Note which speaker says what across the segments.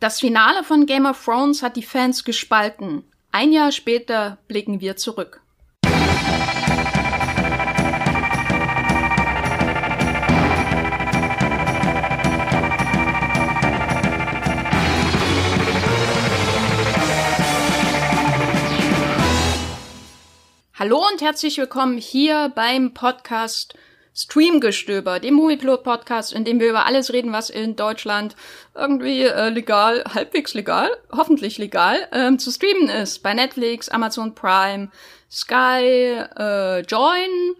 Speaker 1: Das Finale von Game of Thrones hat die Fans gespalten. Ein Jahr später blicken wir zurück. Hallo und herzlich willkommen hier beim Podcast Streamgestöber, dem Movieplot Podcast, in dem wir über alles reden, was in Deutschland irgendwie äh, legal, halbwegs legal, hoffentlich legal, ähm, zu streamen ist. Bei Netflix, Amazon Prime, Sky, äh, Join,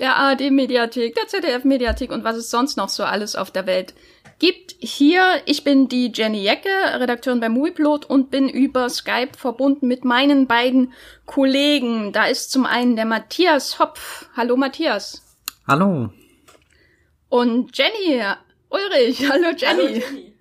Speaker 1: der ARD-Mediathek, der ZDF-Mediathek und was es sonst noch so alles auf der Welt gibt. Hier, ich bin die Jenny Jecke, Redakteurin bei Movieplot und bin über Skype verbunden mit meinen beiden Kollegen. Da ist zum einen der Matthias Hopf. Hallo Matthias.
Speaker 2: Hallo.
Speaker 1: Und Jenny Ulrich. Hallo Jenny.
Speaker 3: Hallo Jenny.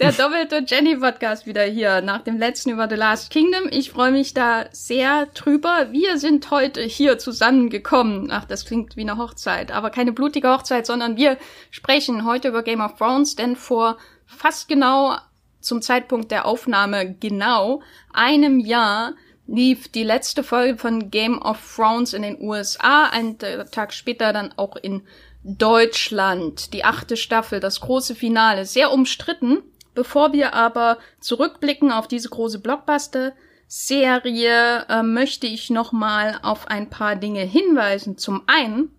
Speaker 1: Der doppelte Jenny-Podcast wieder hier nach dem letzten über The Last Kingdom. Ich freue mich da sehr drüber. Wir sind heute hier zusammengekommen. Ach, das klingt wie eine Hochzeit, aber keine blutige Hochzeit, sondern wir sprechen heute über Game of Thrones, denn vor fast genau zum Zeitpunkt der Aufnahme genau einem Jahr lief die letzte Folge von Game of Thrones in den USA, einen Tag später dann auch in Deutschland. Die achte Staffel, das große Finale, sehr umstritten. Bevor wir aber zurückblicken auf diese große Blockbuster-Serie, äh, möchte ich nochmal auf ein paar Dinge hinweisen. Zum einen,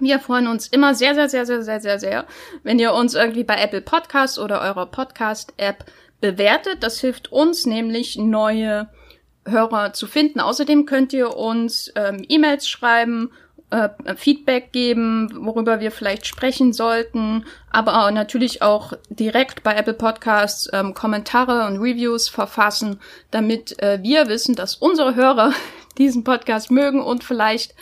Speaker 1: wir freuen uns immer sehr, sehr, sehr, sehr, sehr, sehr, sehr, wenn ihr uns irgendwie bei Apple Podcasts oder eurer Podcast-App bewertet. Das hilft uns nämlich, neue Hörer zu finden. Außerdem könnt ihr uns ähm, E-Mails schreiben äh, Feedback geben, worüber wir vielleicht sprechen sollten, aber natürlich auch direkt bei Apple Podcasts ähm, Kommentare und Reviews verfassen, damit äh, wir wissen, dass unsere Hörer diesen Podcast mögen und vielleicht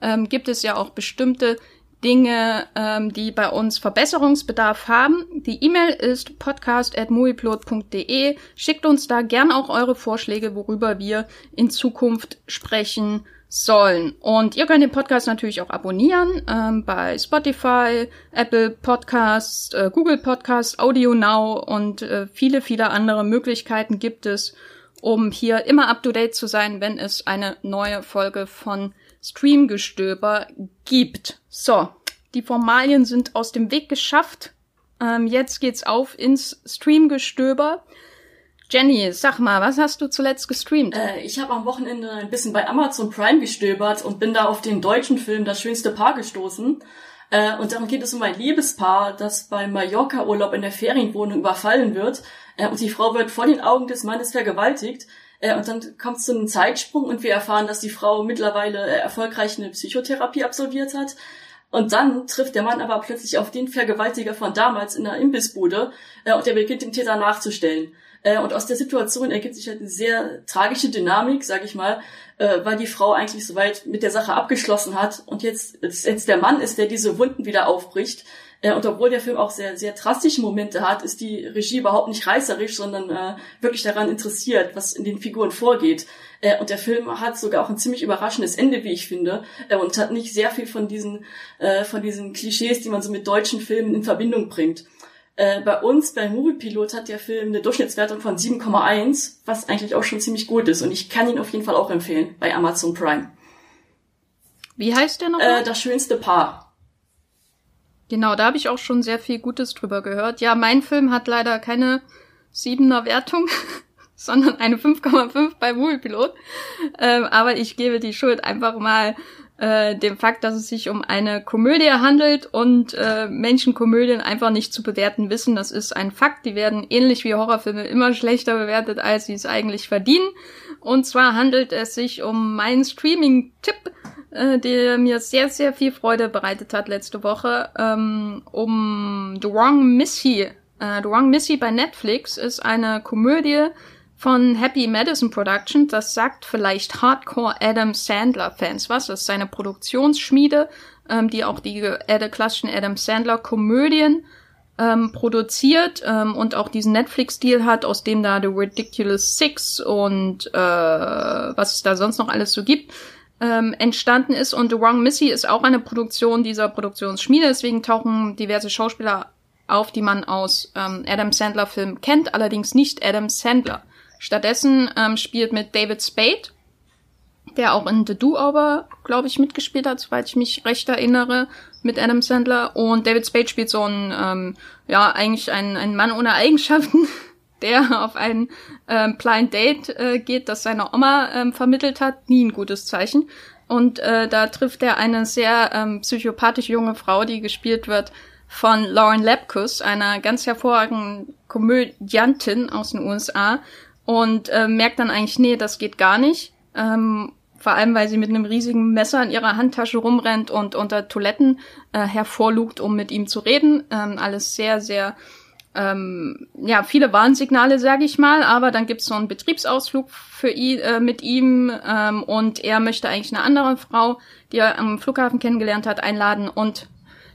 Speaker 1: ähm, gibt es ja auch bestimmte Dinge, ähm, die bei uns Verbesserungsbedarf haben. Die E-Mail ist podcast.moviplot.de. Schickt uns da gern auch eure Vorschläge, worüber wir in Zukunft sprechen sollen. Und ihr könnt den Podcast natürlich auch abonnieren ähm, bei Spotify, Apple Podcasts, äh, Google Podcasts, Audio Now und äh, viele, viele andere Möglichkeiten gibt es, um hier immer up to date zu sein, wenn es eine neue Folge von Streamgestöber gibt. So, die Formalien sind aus dem Weg geschafft. Ähm, jetzt geht's auf ins Streamgestöber. Jenny, sag mal, was hast du zuletzt gestreamt?
Speaker 3: Äh, ich habe am Wochenende ein bisschen bei Amazon Prime gestöbert und bin da auf den deutschen Film Das schönste Paar gestoßen. Äh, und darum geht es um ein Liebespaar, das beim Mallorca-Urlaub in der Ferienwohnung überfallen wird. Äh, und die Frau wird vor den Augen des Mannes vergewaltigt. Äh, und dann kommt es zu einem Zeitsprung und wir erfahren, dass die Frau mittlerweile äh, erfolgreich eine Psychotherapie absolviert hat. Und dann trifft der Mann aber plötzlich auf den Vergewaltiger von damals in der Imbissbude äh, und er beginnt den Täter nachzustellen. Und aus der Situation ergibt sich halt eine sehr tragische Dynamik, sag ich mal, weil die Frau eigentlich soweit mit der Sache abgeschlossen hat und jetzt, jetzt der Mann ist, der diese Wunden wieder aufbricht. Äh, und obwohl der Film auch sehr, sehr drastische Momente hat, ist die Regie überhaupt nicht reißerisch, sondern äh, wirklich daran interessiert, was in den Figuren vorgeht. Äh, und der Film hat sogar auch ein ziemlich überraschendes Ende, wie ich finde, äh, und hat nicht sehr viel von diesen, äh, von diesen Klischees, die man so mit deutschen Filmen in Verbindung bringt. Äh, bei uns, bei Moviepilot, hat der Film eine Durchschnittswertung von 7,1, was eigentlich auch schon ziemlich gut ist. Und ich kann ihn auf jeden Fall auch empfehlen bei Amazon Prime.
Speaker 1: Wie heißt der noch?
Speaker 3: Äh, das schönste Paar.
Speaker 1: Genau, da habe ich auch schon sehr viel Gutes drüber gehört. Ja, mein Film hat leider keine 7er Wertung, sondern eine 5,5 bei Moviepilot. Ähm, aber ich gebe die Schuld einfach mal äh, dem Fakt, dass es sich um eine Komödie handelt und äh, Menschen Komödien einfach nicht zu bewerten wissen. Das ist ein Fakt. Die werden ähnlich wie Horrorfilme immer schlechter bewertet, als sie es eigentlich verdienen. Und zwar handelt es sich um meinen Streaming-Tipp, äh, der mir sehr, sehr viel Freude bereitet hat letzte Woche, ähm, um The Wrong Missy. Äh, The Wrong Missy bei Netflix ist eine Komödie, von Happy Madison Productions. Das sagt vielleicht Hardcore Adam Sandler Fans was. Das ist seine Produktionsschmiede, ähm, die auch die äh, klassischen Adam Sandler Komödien ähm, produziert ähm, und auch diesen Netflix-Deal hat, aus dem da The Ridiculous Six und äh, was es da sonst noch alles so gibt, ähm, entstanden ist. Und The Wrong Missy ist auch eine Produktion dieser Produktionsschmiede, deswegen tauchen diverse Schauspieler auf, die man aus ähm, Adam Sandler Filmen kennt, allerdings nicht Adam Sandler. Stattdessen ähm, spielt mit David Spade, der auch in The Do-Over, glaube ich, mitgespielt hat, soweit ich mich recht erinnere, mit Adam Sandler. Und David Spade spielt so ein, ähm, ja, eigentlich ein, ein Mann ohne Eigenschaften, der auf ein ähm, Blind Date äh, geht, das seine Oma ähm, vermittelt hat. Nie ein gutes Zeichen. Und äh, da trifft er eine sehr ähm, psychopathisch junge Frau, die gespielt wird von Lauren Lapkus, einer ganz hervorragenden Komödiantin aus den USA. Und äh, merkt dann eigentlich, nee, das geht gar nicht. Ähm, vor allem, weil sie mit einem riesigen Messer in ihrer Handtasche rumrennt und unter Toiletten äh, hervorlugt, um mit ihm zu reden. Ähm, alles sehr, sehr ähm, ja, viele Warnsignale, sage ich mal, aber dann gibt's so einen Betriebsausflug für ihn, äh, mit ihm ähm, und er möchte eigentlich eine andere Frau, die er am Flughafen kennengelernt hat, einladen und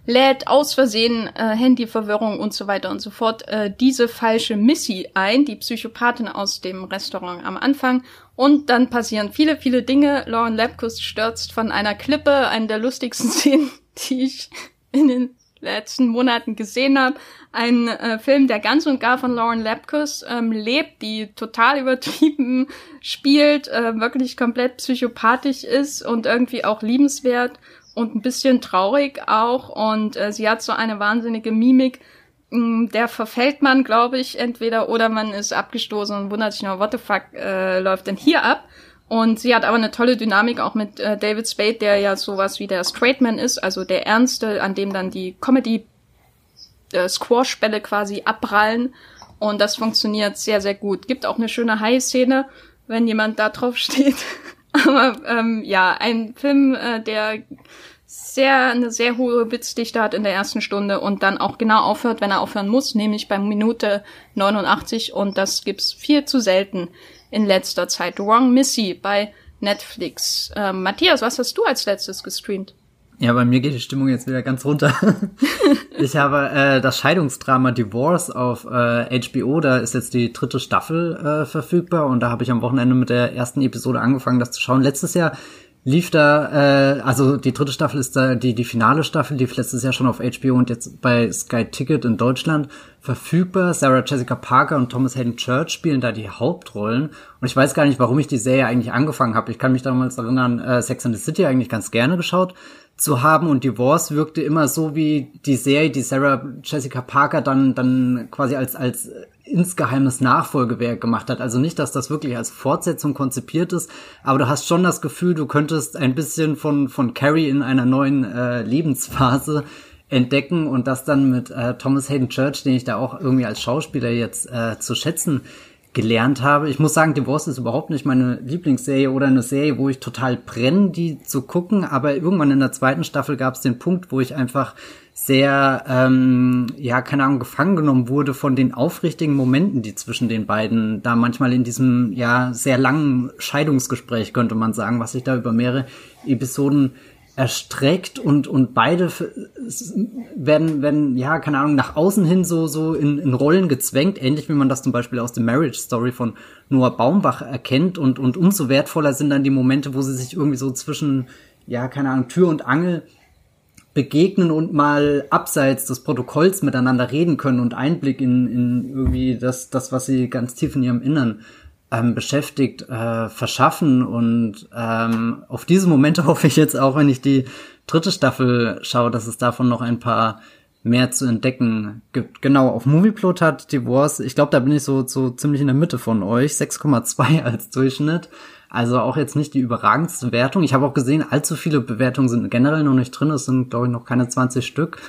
Speaker 1: lädt aus Versehen äh, Handyverwirrung und so weiter und so fort äh, diese falsche Missy ein, die Psychopathin aus dem Restaurant am Anfang. Und dann passieren viele, viele Dinge. Lauren Lapkus stürzt von einer Klippe, eine der lustigsten Szenen, die ich in den letzten Monaten gesehen habe. Ein äh, Film, der ganz und gar von Lauren Lapkus ähm, lebt, die total übertrieben spielt, äh, wirklich komplett psychopathisch ist und irgendwie auch liebenswert und ein bisschen traurig auch. Und äh, sie hat so eine wahnsinnige Mimik, der verfällt man, glaube ich, entweder oder man ist abgestoßen und wundert sich noch, what the fuck äh, läuft denn hier ab? Und sie hat aber eine tolle Dynamik auch mit äh, David Spade, der ja sowas wie der Straightman ist, also der Ernste, an dem dann die Comedy äh, quasi abprallen. Und das funktioniert sehr, sehr gut. Gibt auch eine schöne High-Szene, wenn jemand da drauf steht. aber ähm, ja, ein Film, äh, der sehr eine sehr hohe Witzdichte hat in der ersten Stunde und dann auch genau aufhört, wenn er aufhören muss, nämlich bei Minute 89 und das gibt's viel zu selten in letzter Zeit. Wrong Missy bei Netflix. Ähm, Matthias, was hast du als letztes gestreamt?
Speaker 2: Ja, bei mir geht die Stimmung jetzt wieder ganz runter. ich habe äh, das Scheidungsdrama Divorce auf äh, HBO, da ist jetzt die dritte Staffel äh, verfügbar und da habe ich am Wochenende mit der ersten Episode angefangen, das zu schauen. Letztes Jahr lief da, äh, also die dritte Staffel ist da, die, die finale Staffel lief letztes Jahr schon auf HBO und jetzt bei Sky Ticket in Deutschland verfügbar. Sarah Jessica Parker und Thomas Hayden Church spielen da die Hauptrollen. Und ich weiß gar nicht, warum ich die Serie eigentlich angefangen habe. Ich kann mich damals erinnern, äh, Sex and the City eigentlich ganz gerne geschaut zu haben und Divorce wirkte immer so wie die Serie, die Sarah Jessica Parker dann, dann quasi als, als insgeheimes Nachfolgewerk gemacht hat. Also nicht, dass das wirklich als Fortsetzung konzipiert ist, aber du hast schon das Gefühl, du könntest ein bisschen von, von Carrie in einer neuen äh, Lebensphase entdecken und das dann mit äh, Thomas Hayden Church, den ich da auch irgendwie als Schauspieler jetzt äh, zu schätzen gelernt habe. Ich muss sagen, Divorce ist überhaupt nicht meine Lieblingsserie oder eine Serie, wo ich total brenne, die zu gucken, aber irgendwann in der zweiten Staffel gab es den Punkt, wo ich einfach sehr, ähm, ja, keine Ahnung, gefangen genommen wurde von den aufrichtigen Momenten, die zwischen den beiden da manchmal in diesem, ja, sehr langen Scheidungsgespräch, könnte man sagen, was sich da über mehrere Episoden erstreckt und, und beide werden, werden, ja, keine Ahnung, nach außen hin so, so in, in Rollen gezwängt, ähnlich wie man das zum Beispiel aus der Marriage Story von Noah Baumbach erkennt und, und umso wertvoller sind dann die Momente, wo sie sich irgendwie so zwischen, ja, keine Ahnung, Tür und Angel begegnen und mal abseits des Protokolls miteinander reden können und Einblick in, in irgendwie das, das, was sie ganz tief in ihrem Innern ähm, beschäftigt, äh, verschaffen. Und ähm, auf diese Momente hoffe ich jetzt auch, wenn ich die dritte Staffel schaue, dass es davon noch ein paar mehr zu entdecken gibt. Genau, auf Movieplot hat Divorce, ich glaube, da bin ich so, so ziemlich in der Mitte von euch, 6,2 als Durchschnitt. Also auch jetzt nicht die überragendste Wertung. Ich habe auch gesehen, allzu viele Bewertungen sind generell noch nicht drin. Es sind, glaube ich, noch keine 20 Stück.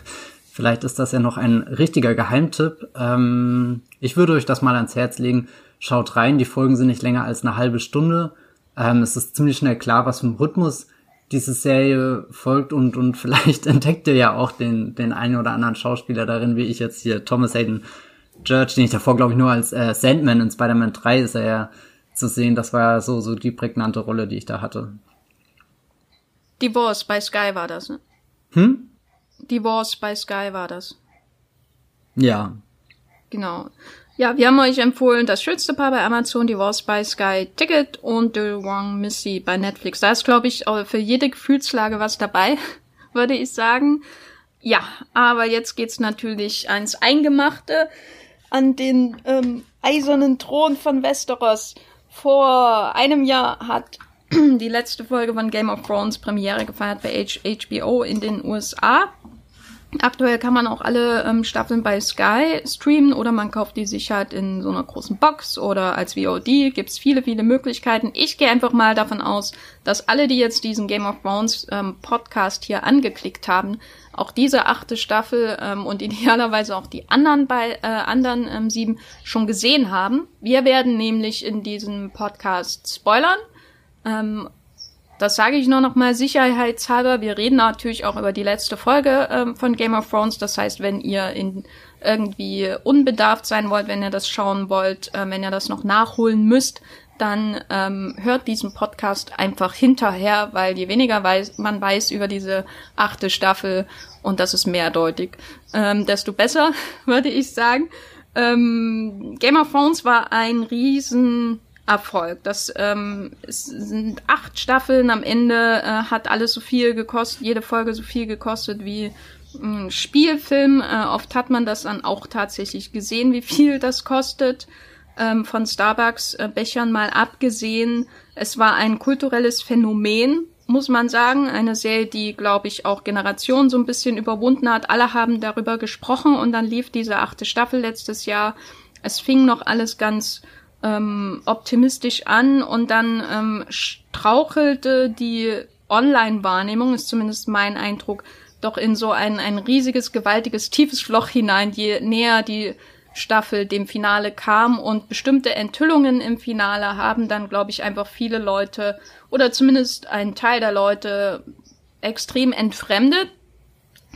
Speaker 2: Vielleicht ist das ja noch ein richtiger Geheimtipp. Ähm, ich würde euch das mal ans Herz legen. Schaut rein, die Folgen sind nicht länger als eine halbe Stunde. Ähm, es ist ziemlich schnell klar, was für ein Rhythmus diese Serie folgt und, und vielleicht entdeckt ihr ja auch den, den einen oder anderen Schauspieler darin, wie ich jetzt hier Thomas Hayden Judge, den ich davor, glaube ich, nur als äh, Sandman in Spider-Man 3 ist er ja zu sehen. Das war so, so die prägnante Rolle, die ich da hatte.
Speaker 1: Divorce bei Sky war das, ne?
Speaker 2: Hm?
Speaker 1: Divorce bei Sky war das.
Speaker 2: Ja.
Speaker 1: Genau. Ja, wir haben euch empfohlen, das schönste Paar bei Amazon, Divorce by Sky Ticket und The Wrong Missy bei Netflix. Da ist, glaube ich, für jede Gefühlslage was dabei, würde ich sagen. Ja, aber jetzt geht's natürlich ans Eingemachte, an den ähm, eisernen Thron von Westeros. Vor einem Jahr hat die letzte Folge von Game of Thrones Premiere gefeiert bei HBO in den USA. Aktuell kann man auch alle ähm, Staffeln bei Sky streamen oder man kauft die sich halt in so einer großen Box oder als VOD. Gibt's viele, viele Möglichkeiten. Ich gehe einfach mal davon aus, dass alle, die jetzt diesen Game of Thrones ähm, Podcast hier angeklickt haben, auch diese achte Staffel ähm, und idealerweise auch die anderen bei äh, anderen ähm, sieben schon gesehen haben. Wir werden nämlich in diesem Podcast spoilern. Ähm, das sage ich nur noch mal sicherheitshalber. Wir reden natürlich auch über die letzte Folge ähm, von Game of Thrones. Das heißt, wenn ihr in irgendwie unbedarft sein wollt, wenn ihr das schauen wollt, äh, wenn ihr das noch nachholen müsst, dann ähm, hört diesen Podcast einfach hinterher, weil je weniger weiß, man weiß über diese achte Staffel, und das ist mehrdeutig, ähm, desto besser, würde ich sagen. Ähm, Game of Thrones war ein riesen Erfolg. Das ähm, sind acht Staffeln. Am Ende äh, hat alles so viel gekostet, jede Folge so viel gekostet wie ein Spielfilm. Äh, oft hat man das dann auch tatsächlich gesehen, wie viel das kostet. Ähm, von Starbucks-Bechern äh, mal abgesehen. Es war ein kulturelles Phänomen, muss man sagen. Eine Serie, die, glaube ich, auch Generationen so ein bisschen überwunden hat. Alle haben darüber gesprochen und dann lief diese achte Staffel letztes Jahr. Es fing noch alles ganz ähm, optimistisch an und dann ähm, strauchelte die Online-Wahrnehmung, ist zumindest mein Eindruck, doch in so ein, ein riesiges, gewaltiges, tiefes Loch hinein, je näher die Staffel dem Finale kam und bestimmte Enthüllungen im Finale haben dann, glaube ich, einfach viele Leute oder zumindest ein Teil der Leute extrem entfremdet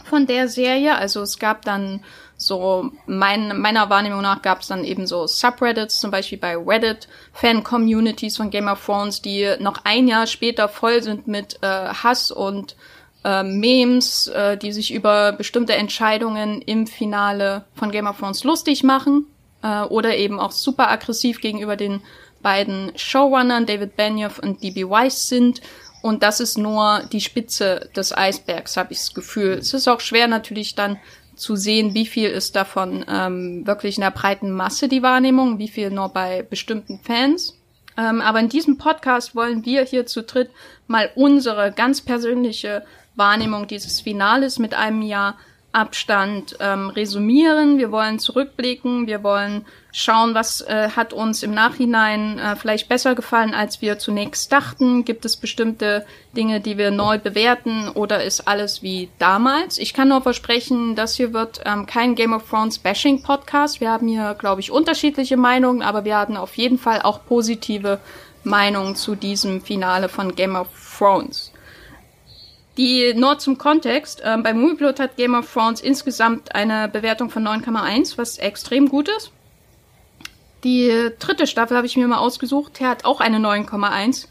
Speaker 1: von der Serie. Also es gab dann so mein, meiner Wahrnehmung nach gab es dann eben so Subreddits, zum Beispiel bei Reddit, Fan-Communities von Game of Thrones, die noch ein Jahr später voll sind mit äh, Hass und äh, Memes, äh, die sich über bestimmte Entscheidungen im Finale von Game of Thrones lustig machen äh, oder eben auch super aggressiv gegenüber den beiden Showrunnern David Benioff und D.B. Weiss sind. Und das ist nur die Spitze des Eisbergs, habe ich das Gefühl. Es ist auch schwer natürlich dann zu sehen, wie viel ist davon ähm, wirklich in der breiten Masse die Wahrnehmung, wie viel nur bei bestimmten Fans. Ähm, aber in diesem Podcast wollen wir hier zu dritt mal unsere ganz persönliche Wahrnehmung dieses Finales mit einem Jahr Abstand ähm, resümieren. Wir wollen zurückblicken. Wir wollen schauen, was äh, hat uns im Nachhinein äh, vielleicht besser gefallen, als wir zunächst dachten. Gibt es bestimmte Dinge, die wir neu bewerten oder ist alles wie damals? Ich kann nur versprechen, das hier wird ähm, kein Game of Thrones Bashing Podcast. Wir haben hier, glaube ich, unterschiedliche Meinungen, aber wir hatten auf jeden Fall auch positive Meinungen zu diesem Finale von Game of Thrones. Die nur zum Kontext. Ähm, bei Movieplot hat Game of Thrones insgesamt eine Bewertung von 9,1, was extrem gut ist. Die dritte Staffel habe ich mir mal ausgesucht. Der hat auch eine 9,1.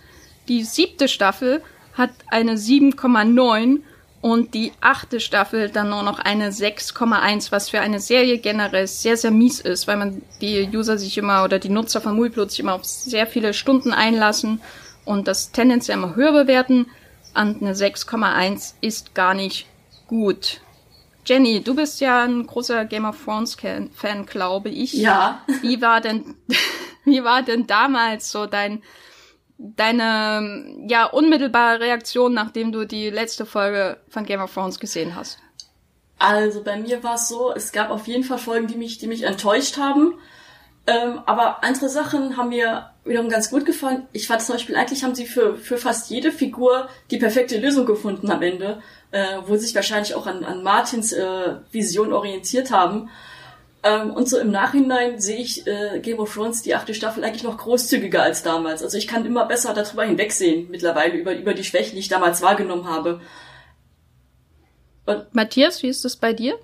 Speaker 1: Die siebte Staffel hat eine 7,9 und die achte Staffel dann nur noch eine 6,1, was für eine Serie generell sehr, sehr mies ist, weil man die User sich immer oder die Nutzer von Movieplot sich immer auf sehr viele Stunden einlassen und das tendenziell immer höher bewerten und eine 6,1 ist gar nicht gut. Jenny, du bist ja ein großer Game of Thrones Fan, glaube ich.
Speaker 3: Ja.
Speaker 1: Wie war denn, wie war denn damals so dein, deine, ja, unmittelbare Reaktion, nachdem du die letzte Folge von Game of Thrones gesehen hast?
Speaker 3: Also bei mir war es so, es gab auf jeden Fall Folgen, die mich, die mich enttäuscht haben. Ähm, aber andere Sachen haben mir wiederum ganz gut gefallen. Ich fand zum Beispiel, eigentlich haben sie für, für fast jede Figur die perfekte Lösung gefunden am Ende, äh, wo sie sich wahrscheinlich auch an, an Martins äh, Vision orientiert haben. Ähm, und so im Nachhinein sehe ich äh, Game of Thrones, die achte Staffel, eigentlich noch großzügiger als damals. Also ich kann immer besser darüber hinwegsehen, mittlerweile, über, über die Schwächen, die ich damals wahrgenommen habe.
Speaker 1: Und Matthias, wie ist das bei dir?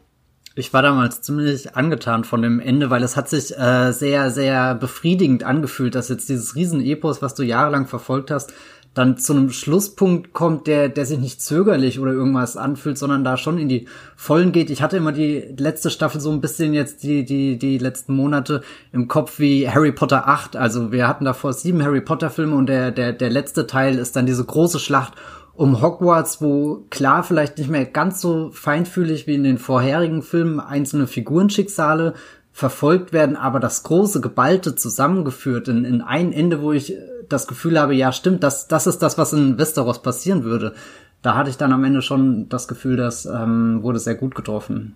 Speaker 2: Ich war damals ziemlich angetan von dem Ende, weil es hat sich äh, sehr, sehr befriedigend angefühlt, dass jetzt dieses Riesenepos, was du jahrelang verfolgt hast, dann zu einem Schlusspunkt kommt, der, der sich nicht zögerlich oder irgendwas anfühlt, sondern da schon in die Vollen geht. Ich hatte immer die letzte Staffel so ein bisschen jetzt die, die, die letzten Monate im Kopf wie Harry Potter 8. Also wir hatten davor sieben Harry Potter Filme und der, der, der letzte Teil ist dann diese große Schlacht um Hogwarts, wo klar vielleicht nicht mehr ganz so feinfühlig wie in den vorherigen Filmen einzelne Figurenschicksale verfolgt werden, aber das große Geballte zusammengeführt in, in ein Ende, wo ich das Gefühl habe, ja stimmt, das, das ist das, was in Westeros passieren würde. Da hatte ich dann am Ende schon das Gefühl, das ähm, wurde sehr gut getroffen.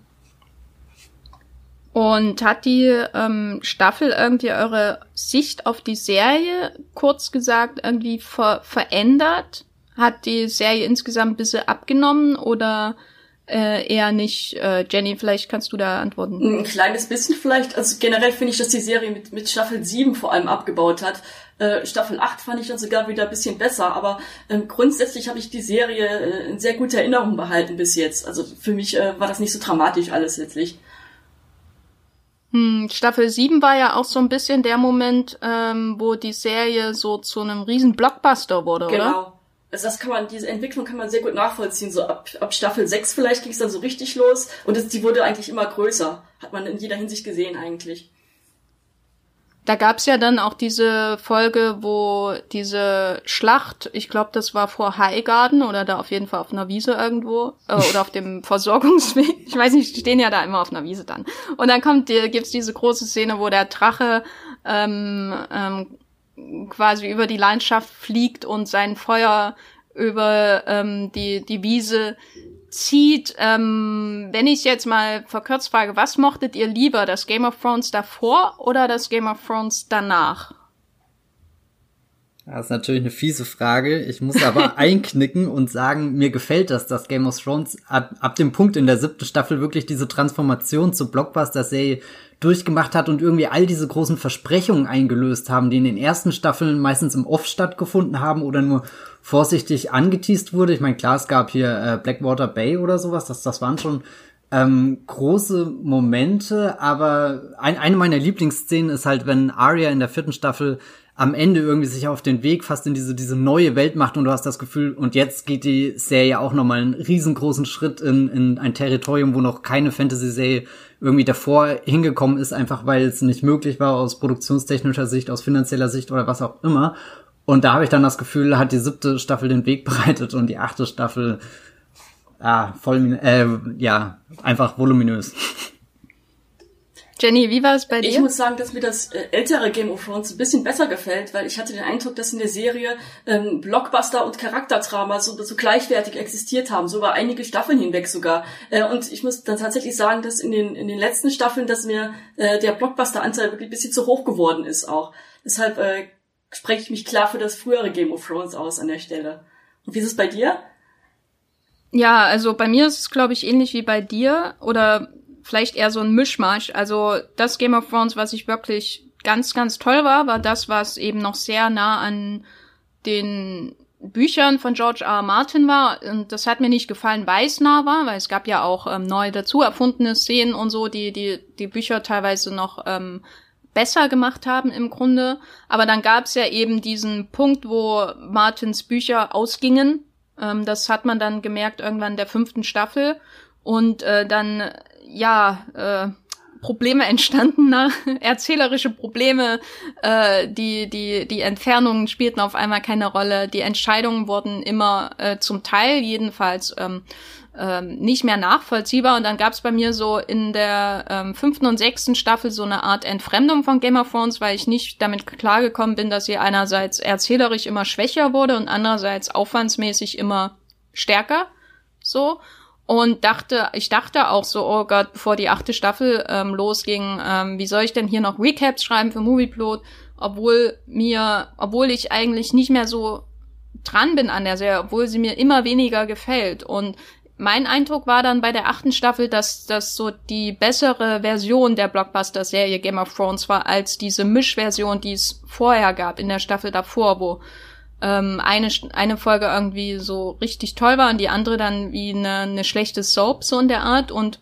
Speaker 1: Und hat die ähm, Staffel irgendwie eure Sicht auf die Serie, kurz gesagt, irgendwie ver verändert? Hat die Serie insgesamt ein bisschen abgenommen oder äh, eher nicht? Äh, Jenny, vielleicht kannst du da antworten.
Speaker 3: Ein kleines bisschen vielleicht. Also generell finde ich, dass die Serie mit, mit Staffel 7 vor allem abgebaut hat. Äh, Staffel 8 fand ich dann sogar wieder ein bisschen besser, aber ähm, grundsätzlich habe ich die Serie äh, in sehr guter Erinnerung behalten bis jetzt. Also für mich äh, war das nicht so dramatisch alles letztlich.
Speaker 1: Hm, Staffel 7 war ja auch so ein bisschen der Moment, ähm, wo die Serie so zu einem riesen Blockbuster wurde,
Speaker 3: genau.
Speaker 1: oder?
Speaker 3: Genau also das kann man, diese Entwicklung kann man sehr gut nachvollziehen. So ab, ab Staffel 6 vielleicht ging es dann so richtig los und das, die wurde eigentlich immer größer. Hat man in jeder Hinsicht gesehen eigentlich.
Speaker 1: Da gab's ja dann auch diese Folge, wo diese Schlacht, ich glaube, das war vor Highgarden oder da auf jeden Fall auf einer Wiese irgendwo äh, oder auf dem Versorgungsweg. Ich weiß nicht, die stehen ja da immer auf einer Wiese dann. Und dann kommt, gibt's diese große Szene, wo der Drache ähm, ähm, quasi über die Landschaft fliegt und sein Feuer über ähm, die, die Wiese zieht. Ähm, wenn ich jetzt mal verkürzt frage, was mochtet ihr lieber, das Game of Thrones davor oder das Game of Thrones danach?
Speaker 2: Das ist natürlich eine fiese Frage. Ich muss aber einknicken und sagen, mir gefällt das, dass Game of Thrones ab, ab dem Punkt in der siebten Staffel wirklich diese Transformation zur Blockbuster-Serie durchgemacht hat und irgendwie all diese großen Versprechungen eingelöst haben, die in den ersten Staffeln meistens im Off stattgefunden haben oder nur vorsichtig angeteased wurde. Ich meine, klar, es gab hier äh, Blackwater Bay oder sowas, das, das waren schon ähm, große Momente, aber ein, eine meiner Lieblingsszenen ist halt, wenn Arya in der vierten Staffel am Ende irgendwie sich auf den Weg fast in diese, diese neue Welt macht und du hast das Gefühl, und jetzt geht die Serie auch nochmal einen riesengroßen Schritt in, in ein Territorium, wo noch keine Fantasy-Serie irgendwie davor hingekommen ist, einfach weil es nicht möglich war aus produktionstechnischer Sicht, aus finanzieller Sicht oder was auch immer. Und da habe ich dann das Gefühl, hat die siebte Staffel den Weg bereitet und die achte Staffel, ja, voll, äh, ja, einfach voluminös.
Speaker 1: Jenny, wie war es bei dir?
Speaker 3: Ich muss sagen, dass mir das äh, ältere Game of Thrones ein bisschen besser gefällt, weil ich hatte den Eindruck, dass in der Serie ähm, Blockbuster und Charakterdrama so, so gleichwertig existiert haben, so über einige Staffeln hinweg sogar. Äh, und ich muss dann tatsächlich sagen, dass in den, in den letzten Staffeln, dass mir äh, der Blockbuster-Anteil wirklich ein bisschen zu hoch geworden ist auch. Deshalb äh, spreche ich mich klar für das frühere Game of Thrones aus an der Stelle. Und wie ist es bei dir?
Speaker 1: Ja, also bei mir ist es, glaube ich, ähnlich wie bei dir oder vielleicht eher so ein Mischmasch. Also das Game of Thrones, was ich wirklich ganz, ganz toll war, war das, was eben noch sehr nah an den Büchern von George R. R. Martin war. Und das hat mir nicht gefallen, weil es nah war, weil es gab ja auch ähm, neu dazu erfundene Szenen und so, die die, die Bücher teilweise noch ähm, besser gemacht haben im Grunde. Aber dann gab es ja eben diesen Punkt, wo Martins Bücher ausgingen. Ähm, das hat man dann gemerkt irgendwann in der fünften Staffel. Und äh, dann ja, äh, Probleme entstanden, ne? erzählerische Probleme, äh, die, die, die Entfernungen spielten auf einmal keine Rolle, die Entscheidungen wurden immer äh, zum Teil jedenfalls ähm, ähm, nicht mehr nachvollziehbar. Und dann gab es bei mir so in der ähm, fünften und sechsten Staffel so eine Art Entfremdung von Game of Thrones, weil ich nicht damit klargekommen bin, dass sie einerseits erzählerisch immer schwächer wurde und andererseits aufwandsmäßig immer stärker. So. Und dachte, ich dachte auch so, oh Gott, bevor die achte Staffel ähm, losging, ähm, wie soll ich denn hier noch Recaps schreiben für Movieplot, obwohl mir, obwohl ich eigentlich nicht mehr so dran bin an der Serie, obwohl sie mir immer weniger gefällt. Und mein Eindruck war dann bei der achten Staffel, dass das so die bessere Version der Blockbuster-Serie Game of Thrones war, als diese Mischversion, die es vorher gab in der Staffel davor, wo ähm, eine, eine Folge irgendwie so richtig toll war und die andere dann wie eine, eine schlechte Soap, so in der Art. Und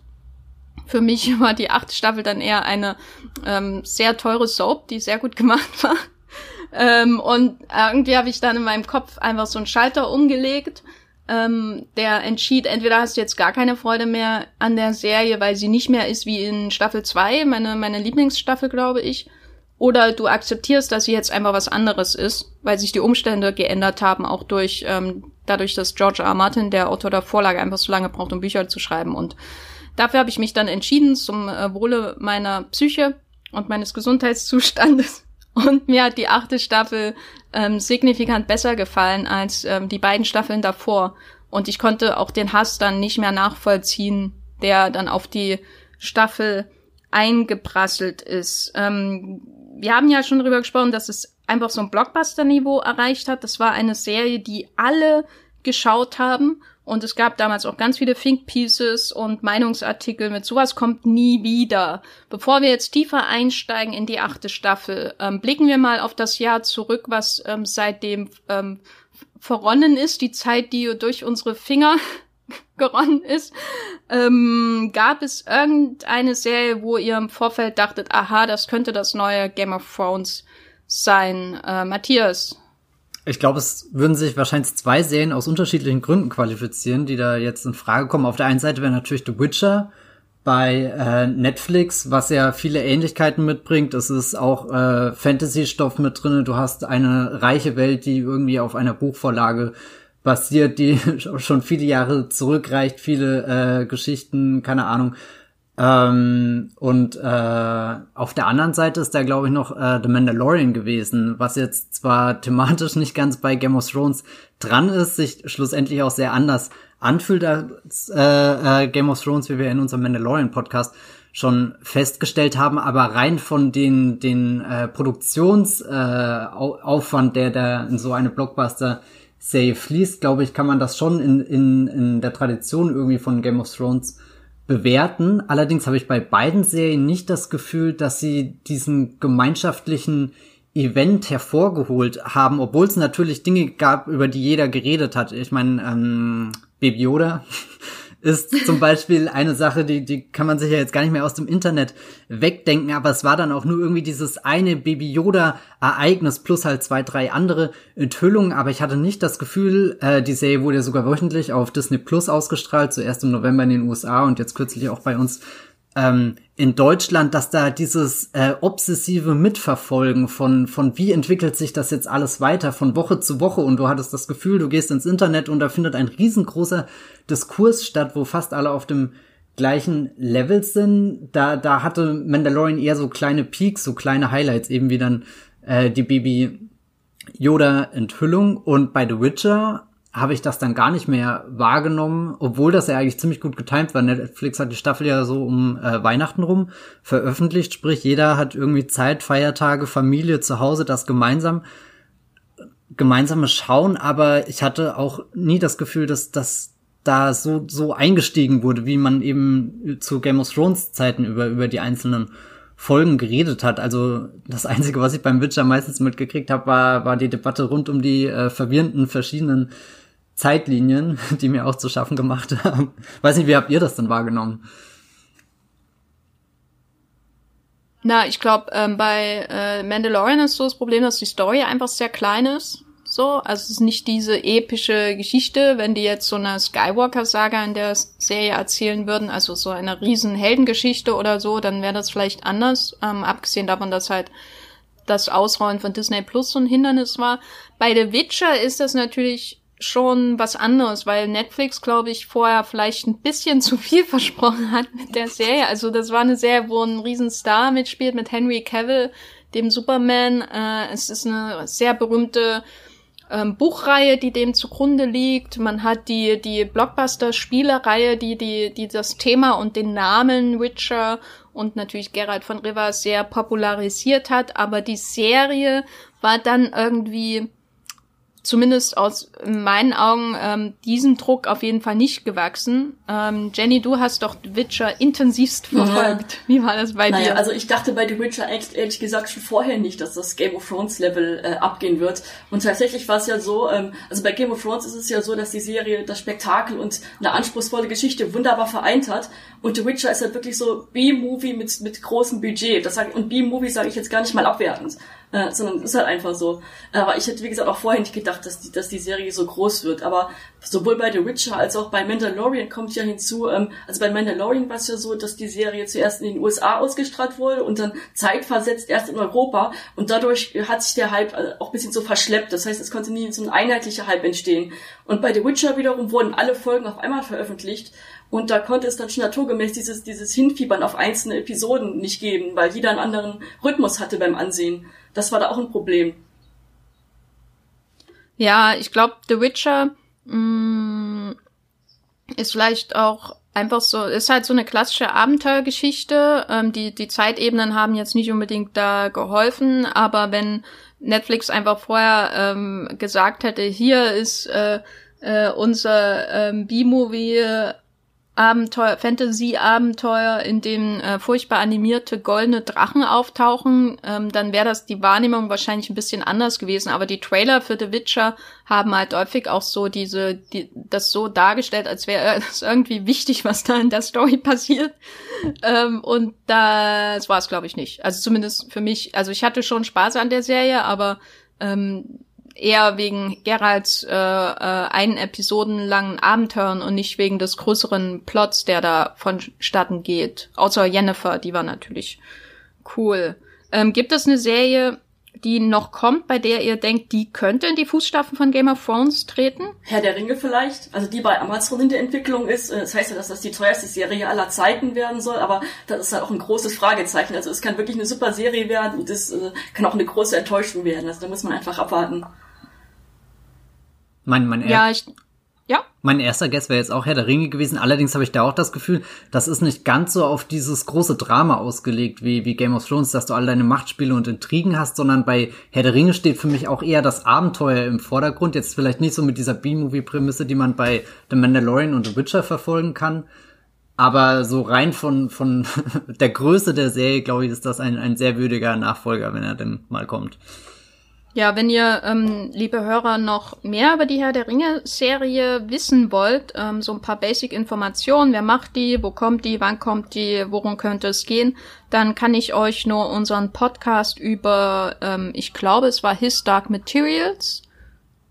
Speaker 1: für mich war die achte Staffel dann eher eine ähm, sehr teure Soap, die sehr gut gemacht war. ähm, und irgendwie habe ich dann in meinem Kopf einfach so einen Schalter umgelegt, ähm, der entschied, entweder hast du jetzt gar keine Freude mehr an der Serie, weil sie nicht mehr ist wie in Staffel 2, meine, meine Lieblingsstaffel, glaube ich, oder du akzeptierst, dass sie jetzt einfach was anderes ist, weil sich die Umstände geändert haben, auch durch ähm, dadurch, dass George R. Martin, der Autor der Vorlage, einfach so lange braucht, um Bücher zu schreiben. Und dafür habe ich mich dann entschieden, zum äh, Wohle meiner Psyche und meines Gesundheitszustandes. Und mir hat die achte Staffel ähm, signifikant besser gefallen als ähm, die beiden Staffeln davor. Und ich konnte auch den Hass dann nicht mehr nachvollziehen, der dann auf die Staffel eingeprasselt ist. Ähm, wir haben ja schon darüber gesprochen, dass es einfach so ein Blockbuster-Niveau erreicht hat. Das war eine Serie, die alle geschaut haben. Und es gab damals auch ganz viele Think Pieces und Meinungsartikel mit sowas kommt nie wieder. Bevor wir jetzt tiefer einsteigen in die achte Staffel, ähm, blicken wir mal auf das Jahr zurück, was ähm, seitdem ähm, verronnen ist, die Zeit, die durch unsere Finger geronnen ist. Ähm, gab es irgendeine Serie, wo ihr im Vorfeld dachtet, aha, das könnte das neue Game of Thrones sein? Äh, Matthias.
Speaker 2: Ich glaube, es würden sich wahrscheinlich zwei Serien aus unterschiedlichen Gründen qualifizieren, die da jetzt in Frage kommen. Auf der einen Seite wäre natürlich The Witcher bei äh, Netflix, was ja viele Ähnlichkeiten mitbringt. Es ist auch äh, Fantasy-Stoff mit drinne. Du hast eine reiche Welt, die irgendwie auf einer Buchvorlage basiert, die schon viele Jahre zurückreicht, viele äh, Geschichten, keine Ahnung. Ähm, und äh, auf der anderen Seite ist da, glaube ich, noch äh, The Mandalorian gewesen, was jetzt zwar thematisch nicht ganz bei Game of Thrones dran ist, sich schlussendlich auch sehr anders anfühlt als äh, äh, Game of Thrones, wie wir in unserem Mandalorian-Podcast schon festgestellt haben, aber rein von den, den äh, Produktionsaufwand, äh, der da in so eine Blockbuster Serie fließt, glaube ich, kann man das schon in, in, in der Tradition irgendwie von Game of Thrones bewerten. Allerdings habe ich bei beiden Serien nicht das Gefühl, dass sie diesen gemeinschaftlichen Event hervorgeholt haben, obwohl es natürlich Dinge gab, über die jeder geredet hat. Ich meine, ähm, Baby Yoda ist zum Beispiel eine Sache, die, die kann man sich ja jetzt gar nicht mehr aus dem Internet wegdenken, aber es war dann auch nur irgendwie dieses eine Baby Yoda Ereignis plus halt zwei, drei andere Enthüllungen, aber ich hatte nicht das Gefühl, äh, die Serie wurde ja sogar wöchentlich auf Disney Plus ausgestrahlt, zuerst im November in den USA und jetzt kürzlich auch bei uns ähm, in Deutschland, dass da dieses äh, obsessive Mitverfolgen von, von wie entwickelt sich das jetzt alles weiter von Woche zu Woche und du hattest das Gefühl, du gehst ins Internet und da findet ein riesengroßer Diskurs statt, wo fast alle auf dem gleichen Level sind. Da, da hatte Mandalorian eher so kleine Peaks, so kleine Highlights, eben wie dann äh, die Baby Yoda Enthüllung und bei The Witcher habe ich das dann gar nicht mehr wahrgenommen, obwohl das ja eigentlich ziemlich gut getimt war. Netflix hat die Staffel ja so um äh, Weihnachten rum veröffentlicht, sprich jeder hat irgendwie Zeit, Feiertage, Familie zu Hause, das gemeinsam gemeinsame Schauen, aber ich hatte auch nie das Gefühl, dass das da so so eingestiegen wurde, wie man eben zu Game of Thrones Zeiten über über die einzelnen Folgen geredet hat. Also das Einzige, was ich beim Witcher meistens mitgekriegt habe, war, war die Debatte rund um die äh, verwirrenden verschiedenen Zeitlinien, die mir auch zu schaffen gemacht haben. Weiß nicht, wie habt ihr das denn wahrgenommen?
Speaker 1: Na, ich glaube, ähm, bei äh, Mandalorian ist so das Problem, dass die Story einfach sehr klein ist. So, also es ist nicht diese epische Geschichte, wenn die jetzt so eine Skywalker-Saga in der Serie erzählen würden, also so eine riesen Heldengeschichte oder so, dann wäre das vielleicht anders. Ähm, abgesehen davon, dass halt das Ausrollen von Disney Plus so ein Hindernis war. Bei The Witcher ist das natürlich schon was anderes, weil Netflix, glaube ich, vorher vielleicht ein bisschen zu viel versprochen hat mit der Serie. Also das war eine Serie, wo ein Riesenstar mitspielt mit Henry Cavill, dem Superman. Äh, es ist eine sehr berühmte ähm, Buchreihe, die dem zugrunde liegt. Man hat die, die Blockbuster-Spielereihe, die, die, die das Thema und den Namen Witcher und natürlich Geralt von Riva sehr popularisiert hat. Aber die Serie war dann irgendwie zumindest aus meinen Augen ähm, diesen Druck auf jeden Fall nicht gewachsen. Ähm, Jenny, du hast doch Witcher intensivst verfolgt. Ja. Wie war das bei naja, dir?
Speaker 3: Also ich dachte bei The Witcher ehrlich gesagt schon vorher nicht, dass das Game of Thrones Level äh, abgehen wird. Und tatsächlich war es ja so, ähm, also bei Game of Thrones ist es ja so, dass die Serie das Spektakel und eine anspruchsvolle Geschichte wunderbar vereint hat. Und The Witcher ist halt wirklich so B-Movie mit, mit großem Budget. Das sag, und B-Movie sage ich jetzt gar nicht mal abwertend. Äh, sondern ist halt einfach so. Aber ich hätte, wie gesagt, auch vorher nicht gedacht, dass die, dass die Serie so groß wird. Aber sowohl bei The Witcher als auch bei Mandalorian kommt ja hinzu, ähm, also bei Mandalorian war es ja so, dass die Serie zuerst in den USA ausgestrahlt wurde und dann zeitversetzt erst in Europa und dadurch hat sich der Hype äh, auch ein bisschen so verschleppt. Das heißt, es konnte nie so ein einheitlicher Hype entstehen. Und bei The Witcher wiederum wurden alle Folgen auf einmal veröffentlicht und da konnte es dann schon naturgemäß dieses, dieses Hinfiebern auf einzelne Episoden nicht geben, weil jeder einen anderen Rhythmus hatte beim Ansehen. Das war da auch ein Problem.
Speaker 1: Ja, ich glaube, The Witcher mh, mm, ist vielleicht auch einfach so, ist halt so eine klassische Abenteuergeschichte. Ähm, die, die Zeitebenen haben jetzt nicht unbedingt da geholfen, aber wenn Netflix einfach vorher ähm, gesagt hätte, hier ist äh, äh, unser ähm, B-Movie Abenteuer, Fantasy-Abenteuer, in dem äh, furchtbar animierte goldene Drachen auftauchen, ähm, dann wäre das die Wahrnehmung wahrscheinlich ein bisschen anders gewesen. Aber die Trailer für The Witcher haben halt häufig auch so diese, die, das so dargestellt, als wäre es irgendwie wichtig, was da in der Story passiert. Ähm, und das war es, glaube ich, nicht. Also zumindest für mich. Also ich hatte schon Spaß an der Serie, aber ähm, eher wegen Geralds äh, äh, einen episodenlangen Abenteuern und nicht wegen des größeren Plots, der da vonstatten geht. Außer Jennifer, die war natürlich cool. Ähm, gibt es eine Serie, die noch kommt, bei der ihr denkt, die könnte in die Fußstapfen von Game of Thrones treten?
Speaker 3: Herr der Ringe vielleicht, also die bei Amazon in der Entwicklung ist. Äh, das heißt ja, dass das die teuerste Serie aller Zeiten werden soll, aber das ist halt auch ein großes Fragezeichen. Also es kann wirklich eine super Serie werden und es äh, kann auch eine große Enttäuschung werden. Also da muss man einfach abwarten.
Speaker 2: Mein, mein
Speaker 1: ja, ich, ja.
Speaker 2: Mein erster Guess wäre jetzt auch Herr der Ringe gewesen. Allerdings habe ich da auch das Gefühl, das ist nicht ganz so auf dieses große Drama ausgelegt wie, wie Game of Thrones, dass du all deine Machtspiele und Intrigen hast, sondern bei Herr der Ringe steht für mich auch eher das Abenteuer im Vordergrund. Jetzt vielleicht nicht so mit dieser B-Movie-Prämisse, die man bei The Mandalorian und The Witcher verfolgen kann. Aber so rein von, von der Größe der Serie, glaube ich, ist das ein, ein sehr würdiger Nachfolger, wenn er denn mal kommt.
Speaker 1: Ja, wenn ihr, ähm, liebe Hörer, noch mehr über die Herr der Ringe-Serie wissen wollt, ähm, so ein paar Basic-Informationen, wer macht die, wo kommt die, wann kommt die, worum könnte es gehen, dann kann ich euch nur unseren Podcast über, ähm, ich glaube, es war His Dark Materials,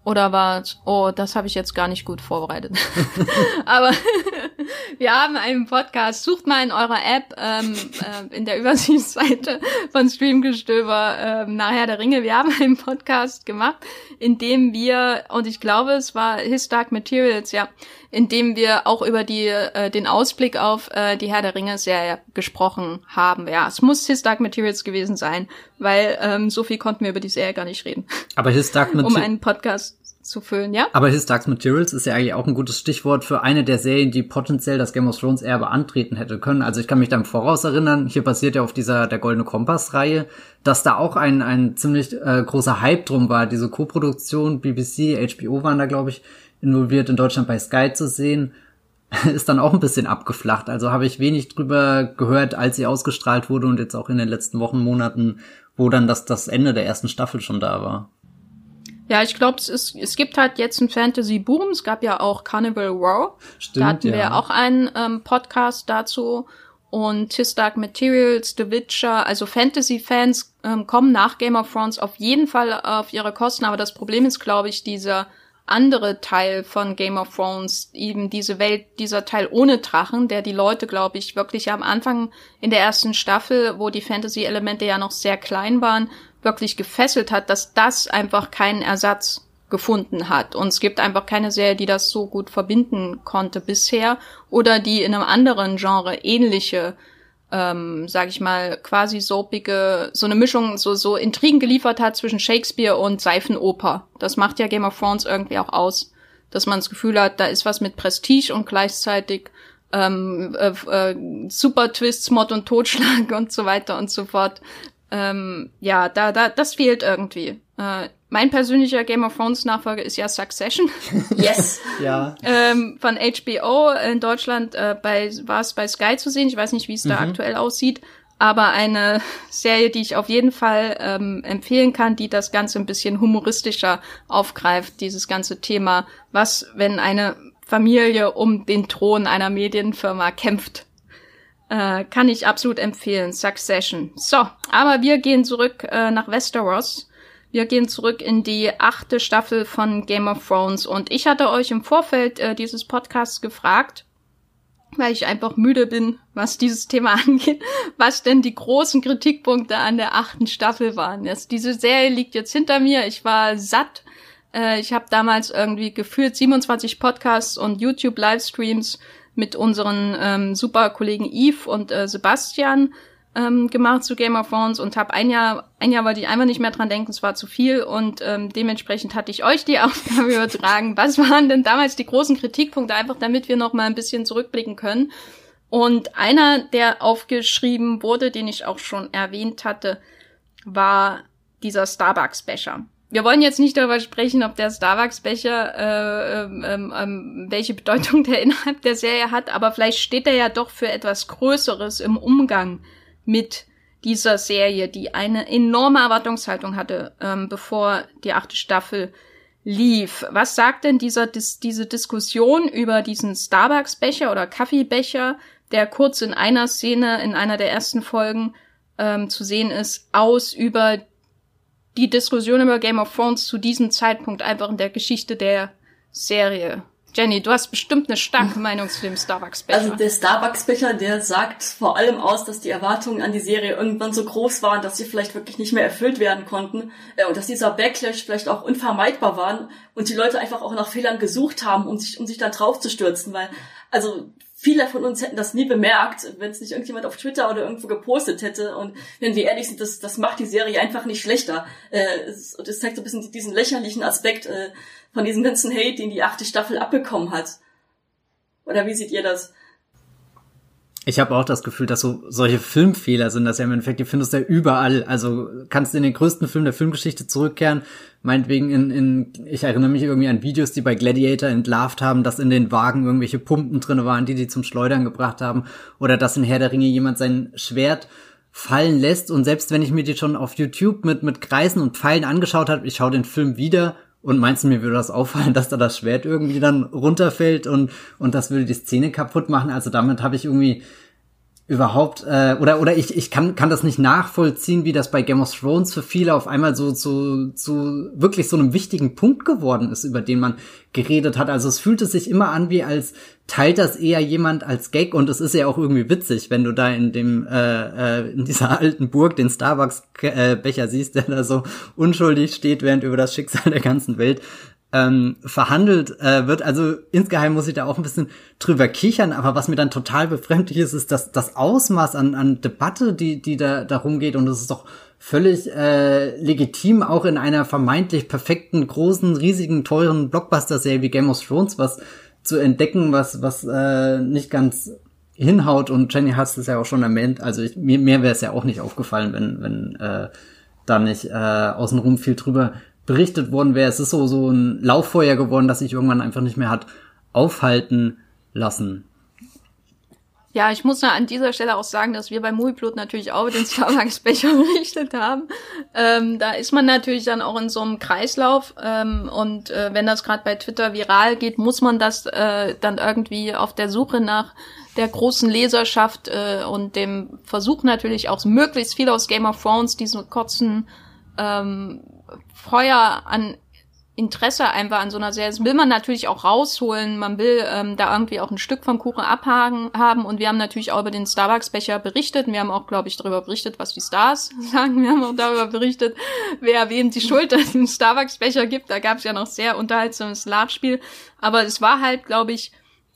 Speaker 1: oder war oh, das habe ich jetzt gar nicht gut vorbereitet. Aber wir haben einen Podcast. Sucht mal in eurer App ähm, äh, in der Übersichtsseite von Streamgestöber ähm, nachher der Ringe. Wir haben einen Podcast gemacht, in dem wir, und ich glaube, es war His Dark Materials, ja, in dem wir auch über die äh, den Ausblick auf äh, die Herr der Ringe Serie gesprochen haben. Ja, es muss His Dark Materials gewesen sein, weil ähm, so viel konnten wir über die Serie gar nicht reden.
Speaker 2: Aber His Dark Materials
Speaker 1: um einen Podcast zu füllen, ja?
Speaker 2: Aber His Dark Materials ist ja eigentlich auch ein gutes Stichwort für eine der Serien, die potenziell das Game of Thrones Erbe antreten hätte können. Also ich kann mich da im Voraus erinnern, hier basiert ja auf dieser der Goldene Kompass-Reihe, dass da auch ein, ein ziemlich äh, großer Hype drum war. Diese Co-Produktion, BBC, HBO waren da, glaube ich, involviert, in Deutschland bei Sky zu sehen, ist dann auch ein bisschen abgeflacht. Also habe ich wenig drüber gehört, als sie ausgestrahlt wurde und jetzt auch in den letzten Wochen, Monaten, wo dann das, das Ende der ersten Staffel schon da war.
Speaker 1: Ja, ich glaube, es, ist, es gibt halt jetzt einen Fantasy-Boom. Es gab ja auch Carnival Row. Stimmt, da hatten ja. wir auch einen ähm, Podcast dazu. Und His Dark Materials, The Witcher, also Fantasy-Fans ähm, kommen nach Game of Thrones auf jeden Fall auf ihre Kosten. Aber das Problem ist, glaube ich, dieser andere Teil von Game of Thrones, eben diese Welt, dieser Teil ohne Drachen, der die Leute, glaube ich, wirklich am Anfang in der ersten Staffel, wo die Fantasy-Elemente ja noch sehr klein waren, wirklich gefesselt hat, dass das einfach keinen Ersatz gefunden hat. Und es gibt einfach keine Serie, die das so gut verbinden konnte bisher oder die in einem anderen Genre ähnliche, ähm, sag ich mal, quasi soapige, so eine Mischung, so, so Intrigen geliefert hat zwischen Shakespeare und Seifenoper. Das macht ja Game of Thrones irgendwie auch aus, dass man das Gefühl hat, da ist was mit Prestige und gleichzeitig ähm, äh, äh, Super Twists, Mord und Totschlag und so weiter und so fort. Ähm, ja, da, da, das fehlt irgendwie. Äh, mein persönlicher Game of Thrones Nachfolger ist ja Succession.
Speaker 3: Yes.
Speaker 2: ja.
Speaker 1: Ähm, von HBO in Deutschland äh, bei war es bei Sky zu sehen. Ich weiß nicht, wie es da mhm. aktuell aussieht, aber eine Serie, die ich auf jeden Fall ähm, empfehlen kann, die das Ganze ein bisschen humoristischer aufgreift. Dieses ganze Thema, was wenn eine Familie um den Thron einer Medienfirma kämpft Äh, kann ich absolut empfehlen. Succession. So, aber wir gehen zurück äh, nach Westeros. Wir gehen zurück in die achte Staffel von Game of Thrones. Und ich hatte euch im Vorfeld äh, dieses Podcasts gefragt, weil ich einfach müde bin, was dieses Thema angeht, was denn die großen Kritikpunkte an der achten Staffel waren. Das, diese Serie liegt jetzt hinter mir. Ich war satt. Äh, ich habe damals irgendwie gefühlt 27 Podcasts und YouTube-Livestreams mit unseren ähm, super Kollegen Yves und äh, Sebastian ähm, gemacht zu Game of Thrones und habe ein Jahr, ein Jahr wollte ich einfach nicht mehr dran denken, es war zu viel und ähm, dementsprechend hatte ich euch die Aufgabe übertragen. Was waren denn damals die großen Kritikpunkte, einfach damit wir noch mal ein bisschen zurückblicken können? Und einer, der aufgeschrieben wurde, den ich auch schon erwähnt hatte, war dieser Starbucks-Becher. Wir wollen jetzt nicht darüber sprechen, ob der Starbucks-Becher, äh, ähm, ähm, ähm welche Bedeutung der innerhalb der Serie hat, aber vielleicht steht er ja doch für etwas Größeres im Umgang mit dieser Serie, die eine enorme Erwartungshaltung hatte, ähm, bevor die achte Staffel lief. Was sagt denn dieser, dis, diese Diskussion über diesen Starbucks-Becher oder Kaffeebecher, der kurz in einer Szene in einer der ersten Folgen ähm, zu sehen ist, aus über die Diskussion über Game of Thrones zu diesem Zeitpunkt einfach in der Geschichte der Serie? Jenny, du hast bestimmt eine starke Meinung zu dem Starbucks-Becher.
Speaker 3: Also der Starbucks-Becher, der sagt vor allem aus, dass die Erwartungen an die Serie irgendwann so groß waren, dass sie vielleicht wirklich nicht mehr erfüllt werden konnten äh, und dass dieser Backlash vielleicht auch unvermeidbar war und die Leute einfach auch nach Fehlern gesucht haben, um sich, um sich da drauf zu stürzen, weil also viele von uns hätten das nie bemerkt, wenn es nicht irgendjemand auf Twitter oder irgendwo gepostet hätte. Und wenn wir ehrlich sind, das, das macht die Serie einfach nicht schlechter. Äh, es, das zeigt so ein bisschen diesen lächerlichen Aspekt äh, von diesem ganzen Hate, den die achte Staffel abbekommen hat. Oder wie seht ihr das?
Speaker 2: Ich habe auch das Gefühl, dass so solche Filmfehler sind, dass ja im Endeffekt, die findest du ja überall. Also kannst du in den größten Film der Filmgeschichte zurückkehren, meinetwegen in, in, ich erinnere mich irgendwie an Videos, die bei Gladiator entlarvt haben, dass in den Wagen irgendwelche Pumpen drinne waren, die die zum Schleudern gebracht haben, oder dass in Herr der Ringe jemand sein Schwert fallen lässt. Und selbst wenn ich mir die schon auf YouTube mit, mit Kreisen und Pfeilen angeschaut habe, ich schaue den Film wieder und meinst du, mir würde das auffallen, dass da das Schwert irgendwie dann runterfällt und, und das würde die Szene kaputt machen? Also damit habe ich irgendwie überhaupt äh, oder oder ich ich kann kann das nicht nachvollziehen, wie das bei Game of Thrones für viele auf einmal so zu zu wirklich so einem wichtigen Punkt geworden ist, über den man geredet hat. Also es fühlte sich immer an, wie als teilt das eher jemand als Gag und es ist ja auch irgendwie witzig, wenn du da in dem äh, äh, in dieser alten Burg den Starbucks äh, Becher siehst, der da so unschuldig steht, während über das Schicksal der ganzen Welt ähm, verhandelt äh, wird. Also insgeheim muss ich da auch ein bisschen drüber kichern, aber was mir dann total befremdlich ist, ist dass das Ausmaß an, an Debatte, die, die da darum geht und es ist doch völlig äh, legitim, auch in einer vermeintlich perfekten, großen, riesigen, teuren Blockbuster-Serie wie Game of Thrones was zu entdecken, was, was äh, nicht ganz hinhaut und Jenny hat es ja auch schon erwähnt, also ich, mir, mir wäre es ja auch nicht aufgefallen, wenn, wenn äh, da nicht äh, außenrum viel drüber berichtet worden wäre. Es ist so, so ein Lauffeuer geworden, das sich irgendwann einfach nicht mehr hat aufhalten lassen.
Speaker 1: Ja, ich muss an dieser Stelle auch sagen, dass wir bei Movieblut natürlich auch den Starbucks-Becher berichtet haben. Ähm, da ist man natürlich dann auch in so einem Kreislauf ähm, und äh, wenn das gerade bei Twitter viral geht, muss man das äh, dann irgendwie auf der Suche nach der großen Leserschaft äh, und dem Versuch natürlich auch möglichst viel aus Game of Thrones, diesen kurzen ähm, Feuer an Interesse einfach an so einer Serie. Das will man natürlich auch rausholen. Man will ähm, da irgendwie auch ein Stück vom Kuchen abhaken haben. Und wir haben natürlich auch über den Starbucks-Becher berichtet. Wir haben auch, glaube ich, darüber berichtet, was die Stars sagen. Wir haben auch darüber berichtet, wer wem die Schuld an dem Starbucks-Becher gibt. Da gab es ja noch sehr unterhaltsames Lachspiel. Aber es war halt, glaube ich,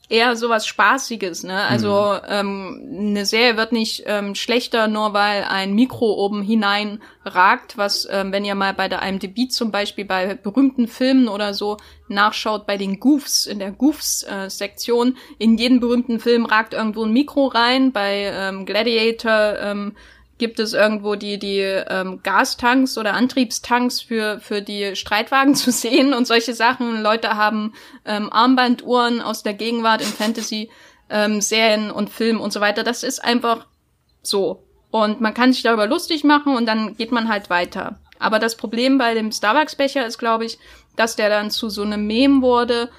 Speaker 1: eher sowas Spaßiges, ne? Also mhm. ähm, eine Serie wird nicht ähm, schlechter, nur weil ein Mikro oben hinein ragt, was, ähm, wenn ihr mal bei der IMDb zum Beispiel bei berühmten Filmen oder so nachschaut, bei den Goofs, in der Goofs-Sektion, äh, in jedem berühmten Film ragt irgendwo ein Mikro rein, bei ähm, Gladiator ähm, gibt es irgendwo die, die ähm, Gastanks oder Antriebstanks für, für die Streitwagen zu sehen und solche Sachen. Leute haben ähm, Armbanduhren aus der Gegenwart in Fantasy, ähm, und Filmen und so weiter. Das ist einfach so. Und man kann sich darüber lustig machen und dann geht man halt weiter. Aber das Problem bei dem Starbucks-Becher ist, glaube ich, dass der dann zu so einem Meme wurde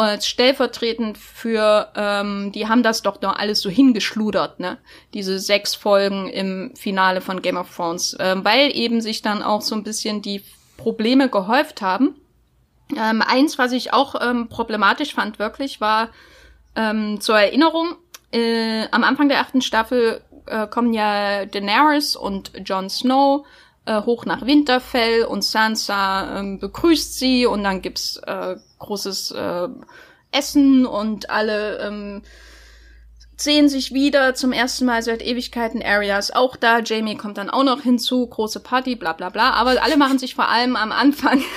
Speaker 1: als stellvertretend für, ähm, die haben das doch noch alles so hingeschludert, ne? Diese sechs Folgen im Finale von Game of Thrones, ähm, weil eben sich dann auch so ein bisschen die Probleme gehäuft haben. Ähm, eins, was ich auch ähm, problematisch fand, wirklich, war ähm, zur Erinnerung, äh, am Anfang der achten Staffel äh, kommen ja Daenerys und Jon Snow äh, hoch nach Winterfell und Sansa ähm, begrüßt sie und dann gibt's äh, großes äh, Essen und alle ähm, sehen sich wieder zum ersten Mal seit Ewigkeiten. Arias auch da, Jamie kommt dann auch noch hinzu, große Party, bla bla bla. Aber alle machen sich vor allem am Anfang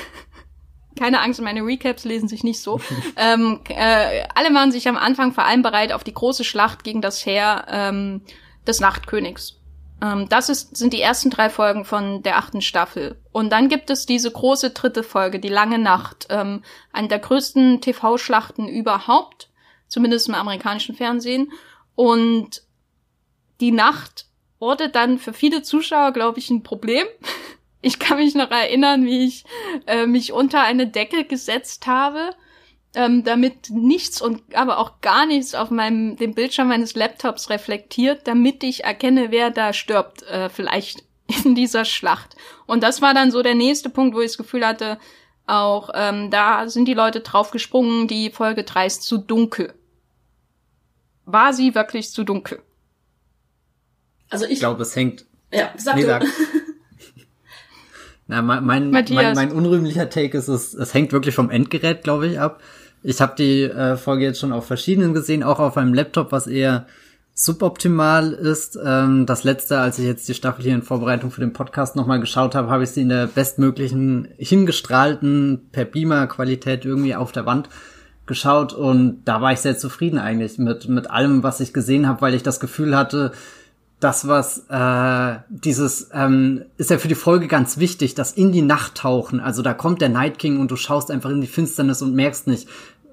Speaker 1: keine Angst, meine Recaps lesen sich nicht so. ähm, äh, alle machen sich am Anfang vor allem bereit auf die große Schlacht gegen das Heer ähm, des Nachtkönigs. Ähm, das ist, sind die ersten drei Folgen von der achten Staffel. Und dann gibt es diese große dritte Folge, die lange Nacht, ähm, eine der größten TV-Schlachten überhaupt, zumindest im amerikanischen Fernsehen. Und die Nacht wurde dann für viele Zuschauer, glaube ich, ein Problem. Ich kann mich noch erinnern, wie ich äh, mich unter eine Decke gesetzt habe ähm, damit nichts und aber auch gar nichts auf meinem dem Bildschirm meines Laptops reflektiert, damit ich erkenne, wer da stirbt, äh, vielleicht in dieser Schlacht. Und das war dann so der nächste Punkt, wo ich das Gefühl hatte, auch ähm, da sind die Leute draufgesprungen, die Folge 3 ist zu dunkel. War sie wirklich zu dunkel?
Speaker 2: Also ich, ich glaube, es hängt.
Speaker 3: Ja, sag nee, du.
Speaker 2: Na, mein, mein, mein, mein unrühmlicher Take ist, es, es hängt wirklich vom Endgerät, glaube ich, ab. Ich habe die äh, Folge jetzt schon auf verschiedenen gesehen, auch auf einem Laptop, was eher suboptimal ist. Ähm, das letzte, als ich jetzt die Staffel hier in Vorbereitung für den Podcast nochmal geschaut habe, habe ich sie in der bestmöglichen hingestrahlten per Beamer-Qualität irgendwie auf der Wand geschaut und da war ich sehr zufrieden eigentlich mit mit allem, was ich gesehen habe, weil ich das Gefühl hatte, das, was äh, dieses ähm, ist ja für die Folge ganz wichtig, das in die Nacht tauchen. Also da kommt der Night King und du schaust einfach in die Finsternis und merkst nicht,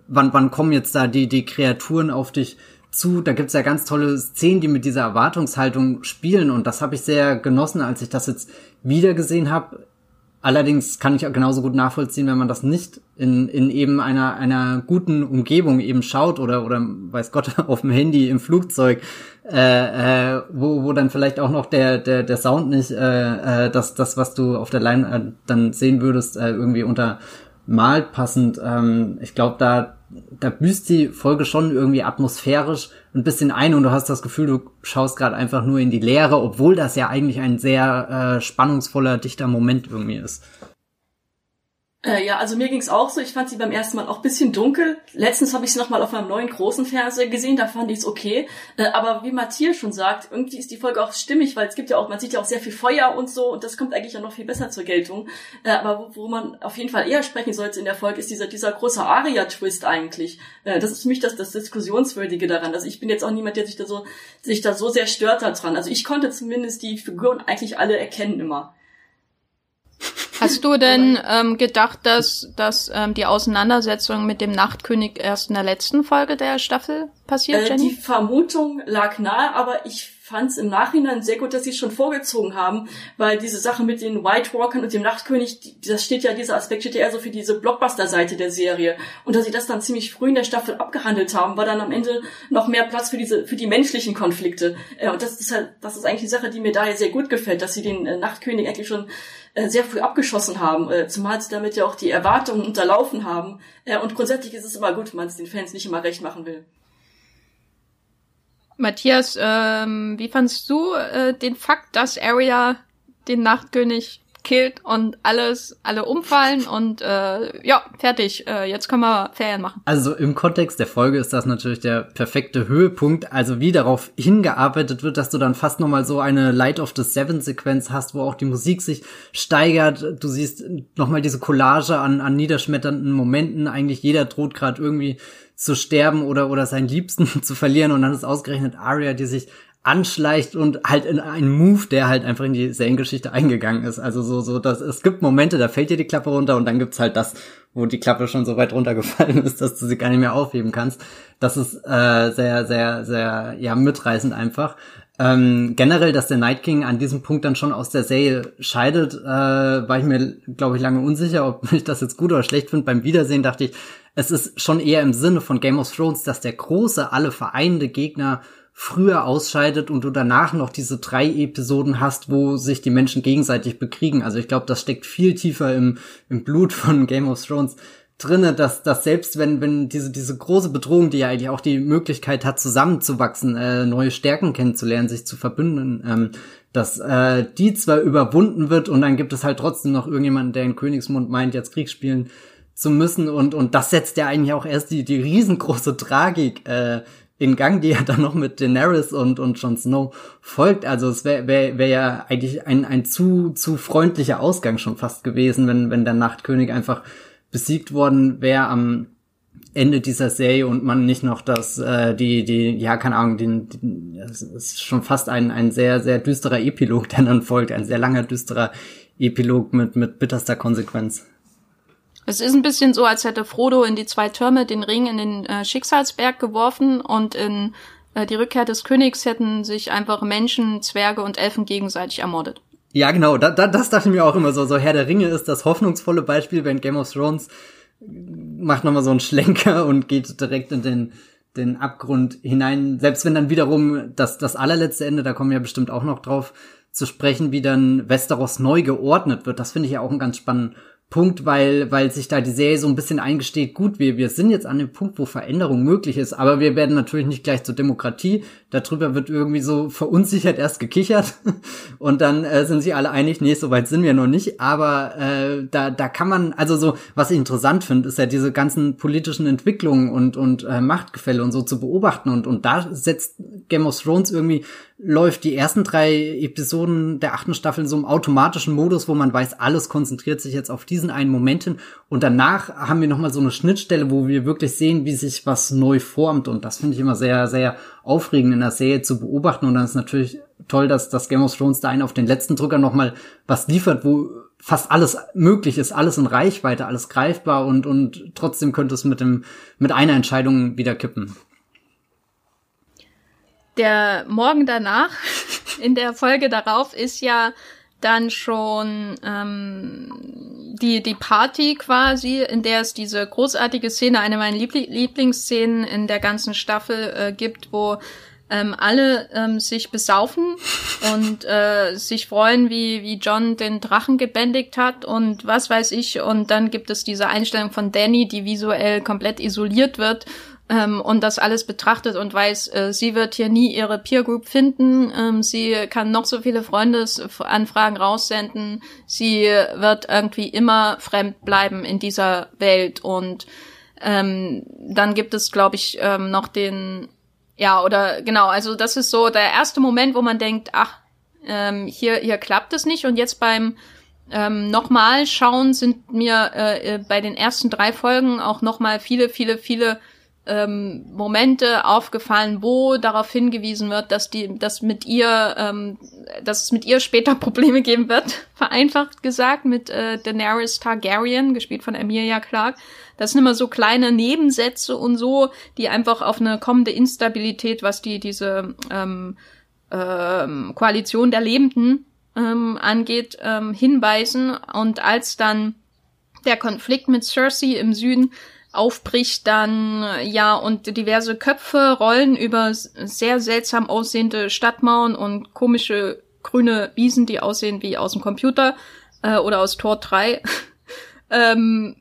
Speaker 2: wann, wann kommen jetzt da die, die Kreaturen auf dich zu. Da gibt's ja ganz tolle Szenen, die mit dieser Erwartungshaltung spielen und das habe ich sehr genossen, als ich das jetzt wieder gesehen habe. Allerdings kann ich auch genauso gut nachvollziehen, wenn man das nicht in, in eben einer, einer guten Umgebung eben schaut oder, oder weiß Gott, auf dem Handy, im Flugzeug, äh, äh, wo, wo dann vielleicht auch noch der, der, der Sound nicht äh, äh, das, das, was du auf der Line äh, dann sehen würdest, äh, irgendwie untermalt passend. Ähm, ich glaube, da da büßt die Folge schon irgendwie atmosphärisch ein bisschen ein und du hast das Gefühl, du schaust gerade einfach nur in die Leere, obwohl das ja eigentlich ein sehr äh, spannungsvoller, dichter Moment irgendwie ist.
Speaker 3: Äh, ja, also mir ging's auch so. Ich fand sie beim ersten Mal auch bisschen dunkel. Letztens habe ich sie nochmal auf meinem neuen großen Fernseher gesehen, da fand ich's okay. Äh, aber wie Matthias schon sagt, irgendwie ist die Folge auch stimmig, weil es gibt ja auch, man sieht ja auch sehr viel Feuer und so und das kommt eigentlich ja noch viel besser zur Geltung. Äh, aber wo, wo man auf jeden Fall eher sprechen sollte in der Folge, ist dieser, dieser große Aria-Twist eigentlich. Äh, das ist für mich das, das Diskussionswürdige daran. Also ich bin jetzt auch niemand, der sich da so, sich da so sehr stört daran. Also ich konnte zumindest die Figuren eigentlich alle erkennen immer.
Speaker 1: Hast du denn ähm, gedacht, dass, dass ähm, die Auseinandersetzung mit dem Nachtkönig erst in der letzten Folge der Staffel passiert,
Speaker 3: äh,
Speaker 1: Jenny?
Speaker 3: Die Vermutung lag nahe, aber ich fand es im Nachhinein sehr gut, dass sie es schon vorgezogen haben, weil diese Sache mit den White Walkern und dem Nachtkönig, das steht ja, dieser Aspekt steht ja eher so für diese Blockbuster-Seite der Serie. Und dass sie das dann ziemlich früh in der Staffel abgehandelt haben, war dann am Ende noch mehr Platz für diese, für die menschlichen Konflikte. Äh, und das ist halt, das ist eigentlich die Sache, die mir daher sehr gut gefällt, dass sie den äh, Nachtkönig eigentlich schon äh, sehr früh abgeschossen haben, äh, zumal sie damit ja auch die Erwartungen unterlaufen haben. Äh, und grundsätzlich ist es immer gut, wenn man es den Fans nicht immer recht machen will.
Speaker 1: Matthias, ähm, wie fandst du äh, den Fakt, dass Arya den Nachtkönig killt und alles, alle umfallen und äh, ja, fertig. Äh, jetzt können wir Ferien machen.
Speaker 2: Also im Kontext der Folge ist das natürlich der perfekte Höhepunkt. Also wie darauf hingearbeitet wird, dass du dann fast nochmal so eine Light of the Seven Sequenz hast, wo auch die Musik sich steigert. Du siehst nochmal diese Collage an, an niederschmetternden Momenten. Eigentlich jeder droht gerade irgendwie zu sterben oder, oder seinen Liebsten zu verlieren und dann ist ausgerechnet Arya, die sich anschleicht und halt in einen Move, der halt einfach in die Seriengeschichte eingegangen ist. Also so, so, dass es gibt Momente, da fällt dir die Klappe runter und dann gibt's halt das, wo die Klappe schon so weit runtergefallen ist, dass du sie gar nicht mehr aufheben kannst. Das ist äh, sehr, sehr, sehr, ja, mitreißend einfach. Ähm, generell, dass der Night King an diesem Punkt dann schon aus der Serie scheidet, äh, war ich mir, glaube ich, lange unsicher, ob ich das jetzt gut oder schlecht finde. Beim Wiedersehen dachte ich, es ist schon eher im Sinne von Game of Thrones, dass der große, alle vereinende Gegner früher ausscheidet und du danach noch diese drei Episoden hast, wo sich die Menschen gegenseitig bekriegen. Also ich glaube, das steckt viel tiefer im, im Blut von Game of Thrones drinne, dass, dass selbst wenn, wenn diese, diese große Bedrohung, die ja eigentlich auch die Möglichkeit hat, zusammenzuwachsen, äh, neue Stärken kennenzulernen, sich zu verbünden, ähm, dass äh, die zwar überwunden wird und dann gibt es halt trotzdem noch irgendjemanden, der in Königsmund meint, jetzt Krieg spielen zu müssen und, und das setzt ja eigentlich auch erst die, die riesengroße Tragik äh, in Gang, die ja dann noch mit Daenerys und, und Jon Snow folgt. Also es wäre wär, wär ja eigentlich ein, ein zu, zu freundlicher Ausgang schon fast gewesen, wenn, wenn der Nachtkönig einfach besiegt worden wäre am Ende dieser Serie und man nicht noch das, äh, die, die, ja, keine Ahnung, den, den es ist schon fast ein, ein sehr, sehr düsterer Epilog, der dann folgt, ein sehr langer, düsterer Epilog mit, mit bitterster Konsequenz.
Speaker 1: Es ist ein bisschen so, als hätte Frodo in die zwei Türme den Ring in den äh, Schicksalsberg geworfen und in äh, die Rückkehr des Königs hätten sich einfach Menschen, Zwerge und Elfen gegenseitig ermordet.
Speaker 2: Ja, genau, da, da, das dachte ich mir auch immer so. So Herr der Ringe ist das hoffnungsvolle Beispiel, wenn Game of Thrones macht nochmal so einen Schlenker und geht direkt in den, den Abgrund hinein. Selbst wenn dann wiederum das, das allerletzte Ende, da kommen wir ja bestimmt auch noch drauf zu sprechen, wie dann Westeros neu geordnet wird. Das finde ich ja auch einen ganz spannenden Punkt, weil, weil sich da die Serie so ein bisschen eingesteht, gut, wir, wir sind jetzt an dem Punkt, wo Veränderung möglich ist, aber wir werden natürlich nicht gleich zur Demokratie. Darüber wird irgendwie so verunsichert erst gekichert und dann äh, sind sich alle einig, nee, so weit sind wir noch nicht. Aber äh, da, da kann man, also so, was ich interessant finde, ist ja diese ganzen politischen Entwicklungen und, und äh, Machtgefälle und so zu beobachten. Und, und da setzt Game of Thrones irgendwie läuft die ersten drei Episoden der achten Staffel in so einem automatischen Modus, wo man weiß, alles konzentriert sich jetzt auf diesen einen Moment hin. Und danach haben wir nochmal so eine Schnittstelle, wo wir wirklich sehen, wie sich was neu formt. Und das finde ich immer sehr, sehr aufregend in der Serie zu beobachten. Und dann ist natürlich toll, dass das Game of Thrones da einen auf den letzten Drücker nochmal was liefert, wo fast alles möglich ist, alles in Reichweite, alles greifbar und, und trotzdem könnte es mit dem, mit einer Entscheidung wieder kippen
Speaker 1: der Morgen danach, in der Folge darauf, ist ja dann schon ähm, die, die Party quasi, in der es diese großartige Szene, eine meiner Liebli Lieblingsszenen in der ganzen Staffel äh, gibt, wo ähm, alle ähm, sich besaufen und äh, sich freuen, wie, wie John den Drachen gebändigt hat und was weiß ich. Und dann gibt es diese Einstellung von Danny, die visuell komplett isoliert wird ähm, und das alles betrachtet und weiß, äh, sie wird hier nie ihre Peer Group finden, ähm, sie kann noch so viele Freundesanfragen raussenden, sie wird irgendwie immer fremd bleiben in dieser Welt. Und ähm, dann gibt es, glaube ich, ähm, noch den, ja, oder genau, also das ist so der erste Moment, wo man denkt, ach, ähm, hier, hier klappt es nicht. Und jetzt beim ähm, nochmal schauen sind mir äh, äh bei den ersten drei Folgen auch nochmal viele, viele, viele ähm, Momente aufgefallen, wo darauf hingewiesen wird, dass die, dass mit ihr, ähm, dass es mit ihr später Probleme geben wird, vereinfacht gesagt, mit äh, Daenerys Targaryen, gespielt von Emilia Clarke. Das sind immer so kleine Nebensätze und so, die einfach auf eine kommende Instabilität, was die diese ähm, ähm, Koalition der Lebenden ähm, angeht, ähm, hinweisen. Und als dann der Konflikt mit Cersei im Süden aufbricht dann, ja, und diverse Köpfe rollen über sehr seltsam aussehende Stadtmauern und komische grüne Wiesen, die aussehen wie aus dem Computer äh, oder aus Tor 3. ähm,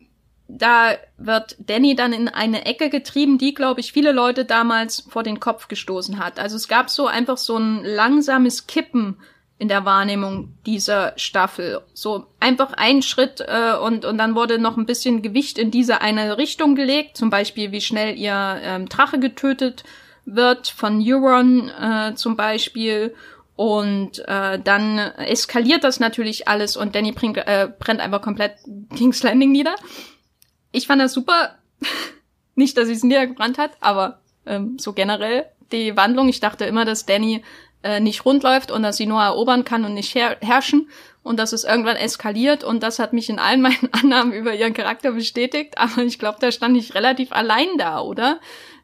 Speaker 1: da wird Danny dann in eine Ecke getrieben, die, glaube ich, viele Leute damals vor den Kopf gestoßen hat. Also es gab so einfach so ein langsames Kippen in der Wahrnehmung dieser Staffel. So einfach ein Schritt äh, und, und dann wurde noch ein bisschen Gewicht in diese eine Richtung gelegt, zum Beispiel wie schnell ihr ähm, Drache getötet wird, von Euron äh, zum Beispiel. Und äh, dann eskaliert das natürlich alles und Danny bringt, äh, brennt einfach komplett King's Landing nieder. Ich fand das super. Nicht, dass sie es niedergebrannt hat, aber ähm, so generell die Wandlung. Ich dachte immer, dass Danny äh, nicht rund läuft und dass sie nur erobern kann und nicht her herrschen. Und dass es irgendwann eskaliert. Und das hat mich in allen meinen Annahmen über ihren Charakter bestätigt, aber ich glaube, da stand ich relativ allein da, oder?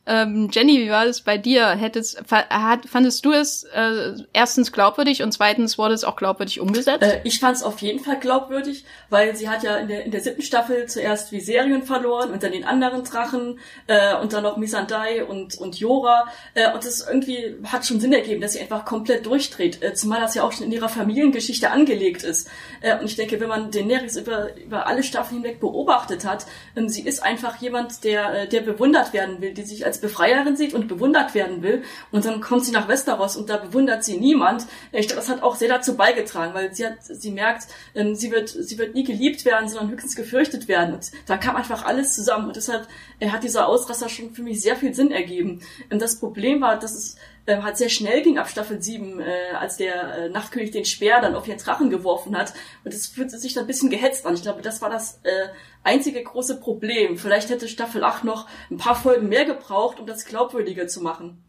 Speaker 1: Ähm, Jenny, wie war das bei dir? Hättest, fandest du es äh, erstens glaubwürdig und zweitens wurde es auch glaubwürdig umgesetzt?
Speaker 3: Äh, ich fand es auf jeden Fall glaubwürdig, weil sie hat ja in der, in der siebten Staffel zuerst Viserion verloren und dann den anderen Drachen äh, und dann noch Missandei und, und Jora. Äh, und das irgendwie hat schon Sinn ergeben, dass sie einfach komplett durchdreht, äh, zumal das ja auch schon in ihrer Familiengeschichte angelegt ist. Äh, und ich denke, wenn man Daenerys über, über alle Staffeln hinweg beobachtet hat, ähm, sie ist einfach jemand, der, äh, der bewundert werden will, die sich als Befreierin sieht und bewundert werden will. Und dann kommt sie nach Westeros und da bewundert sie niemand. Ich glaube, das hat auch sehr dazu beigetragen, weil sie hat, sie merkt, ähm, sie wird, sie wird nie geliebt werden, sondern höchstens gefürchtet werden. Und da kam einfach alles zusammen. Und deshalb äh, hat dieser Ausraster schon für mich sehr viel Sinn ergeben. Und das Problem war, dass es äh, hat sehr schnell ging ab Staffel 7, äh, als der äh, Nachtkönig den Speer dann auf ihren Drachen geworfen hat. Und es fühlte sich dann ein bisschen gehetzt an. Ich glaube, das war das äh, einzige große Problem. Vielleicht hätte Staffel 8 noch ein paar Folgen mehr gebraucht, um das glaubwürdiger zu machen.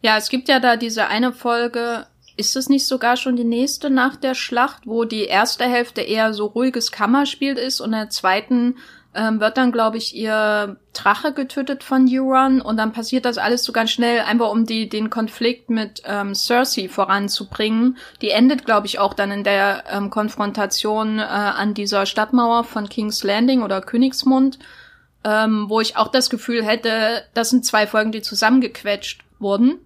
Speaker 1: Ja, es gibt ja da diese eine Folge, ist es nicht sogar schon die nächste nach der Schlacht, wo die erste Hälfte eher so ruhiges Kammerspiel ist und der zweiten ähm, wird dann, glaube ich, ihr Drache getötet von Euron und dann passiert das alles so ganz schnell, einfach um die, den Konflikt mit ähm, Cersei voranzubringen. Die endet, glaube ich, auch dann in der ähm, Konfrontation äh, an dieser Stadtmauer von King's Landing oder Königsmund, ähm, wo ich auch das Gefühl hätte, das sind zwei Folgen, die zusammengequetscht wurden.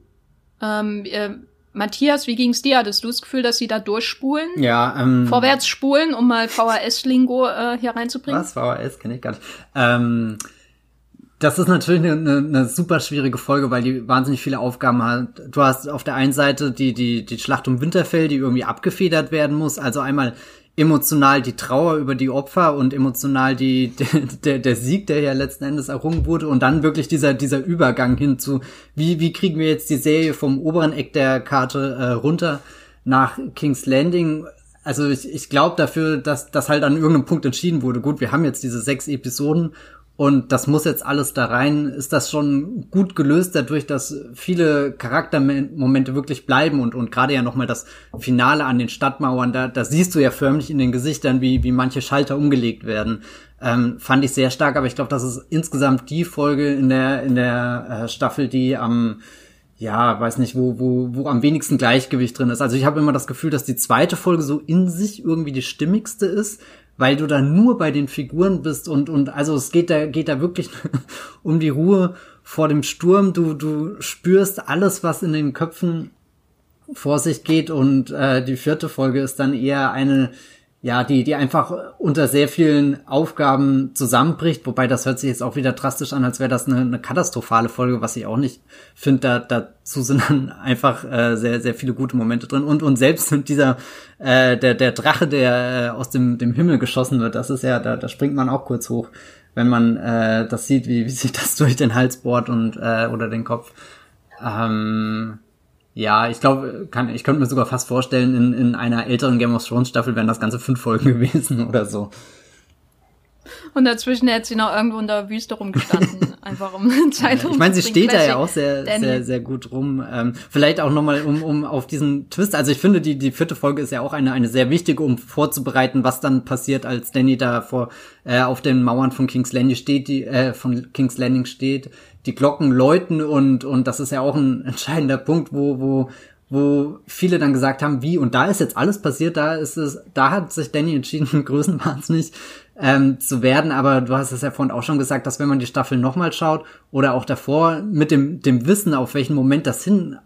Speaker 1: Ähm, äh, Matthias, wie ging's dir? Hattest du das Gefühl, dass sie da durchspulen?
Speaker 2: Ja, ähm.
Speaker 1: Vorwärts spulen, um mal VHS-Lingo äh, hier reinzubringen?
Speaker 2: Was? VHS kenne ich gar nicht. Ähm, das ist natürlich eine, eine, eine super schwierige Folge, weil die wahnsinnig viele Aufgaben hat. Du hast auf der einen Seite die, die, die Schlacht um Winterfell, die irgendwie abgefedert werden muss. Also einmal emotional die Trauer über die Opfer und emotional die, der, der Sieg, der ja letzten Endes errungen wurde und dann wirklich dieser, dieser Übergang hin zu, wie, wie kriegen wir jetzt die Serie vom oberen Eck der Karte äh, runter nach King's Landing. Also ich, ich glaube dafür, dass das halt an irgendeinem Punkt entschieden wurde. Gut, wir haben jetzt diese sechs Episoden und das muss jetzt alles da rein. Ist das schon gut gelöst dadurch, dass viele Charaktermomente wirklich bleiben und, und gerade ja nochmal das Finale an den Stadtmauern, da, da siehst du ja förmlich in den Gesichtern, wie, wie manche Schalter umgelegt werden. Ähm, fand ich sehr stark, aber ich glaube, das ist insgesamt die Folge in der, in der äh, Staffel, die am, ja, weiß nicht, wo, wo, wo am wenigsten Gleichgewicht drin ist. Also ich habe immer das Gefühl, dass die zweite Folge so in sich irgendwie die stimmigste ist, weil du da nur bei den Figuren bist und und also es geht da geht da wirklich um die Ruhe vor dem Sturm. Du du spürst alles, was in den Köpfen vor sich geht und äh, die vierte Folge ist dann eher eine ja, die, die einfach unter sehr vielen Aufgaben zusammenbricht, wobei das hört sich jetzt auch wieder drastisch an, als wäre das eine, eine katastrophale Folge, was ich auch nicht finde. Da, dazu sind dann einfach äh, sehr, sehr viele gute Momente drin. Und, und selbst dieser, äh, der, der Drache, der äh, aus dem, dem Himmel geschossen wird, das ist ja, da, da springt man auch kurz hoch, wenn man äh, das sieht, wie, wie sich das durch den Hals bohrt und äh, oder den Kopf. Ähm, ja, ich glaube, kann, ich könnte mir sogar fast vorstellen, in, in einer älteren Game of Thrones Staffel wären das ganze fünf Folgen gewesen oder so.
Speaker 1: Und dazwischen hätte sie noch irgendwo in der Wüste rumgestanden, einfach um Zeit
Speaker 2: ja, Ich meine, sie steht da ja auch sehr, sehr, sehr gut rum. Ähm, vielleicht auch nochmal, um, um auf diesen Twist. Also ich finde, die, die vierte Folge ist ja auch eine, eine sehr wichtige, um vorzubereiten, was dann passiert, als Danny da vor äh, auf den Mauern von King's Landing steht, die äh, von King's Landing steht die Glocken läuten und, und das ist ja auch ein entscheidender Punkt, wo, wo, wo viele dann gesagt haben, wie, und da ist jetzt alles passiert, da ist es, da hat sich Danny entschieden, größenwahnsinnig ähm, zu werden, aber du hast es ja vorhin auch schon gesagt, dass wenn man die Staffel nochmal schaut oder auch davor mit dem, dem Wissen, auf welchen Moment das hin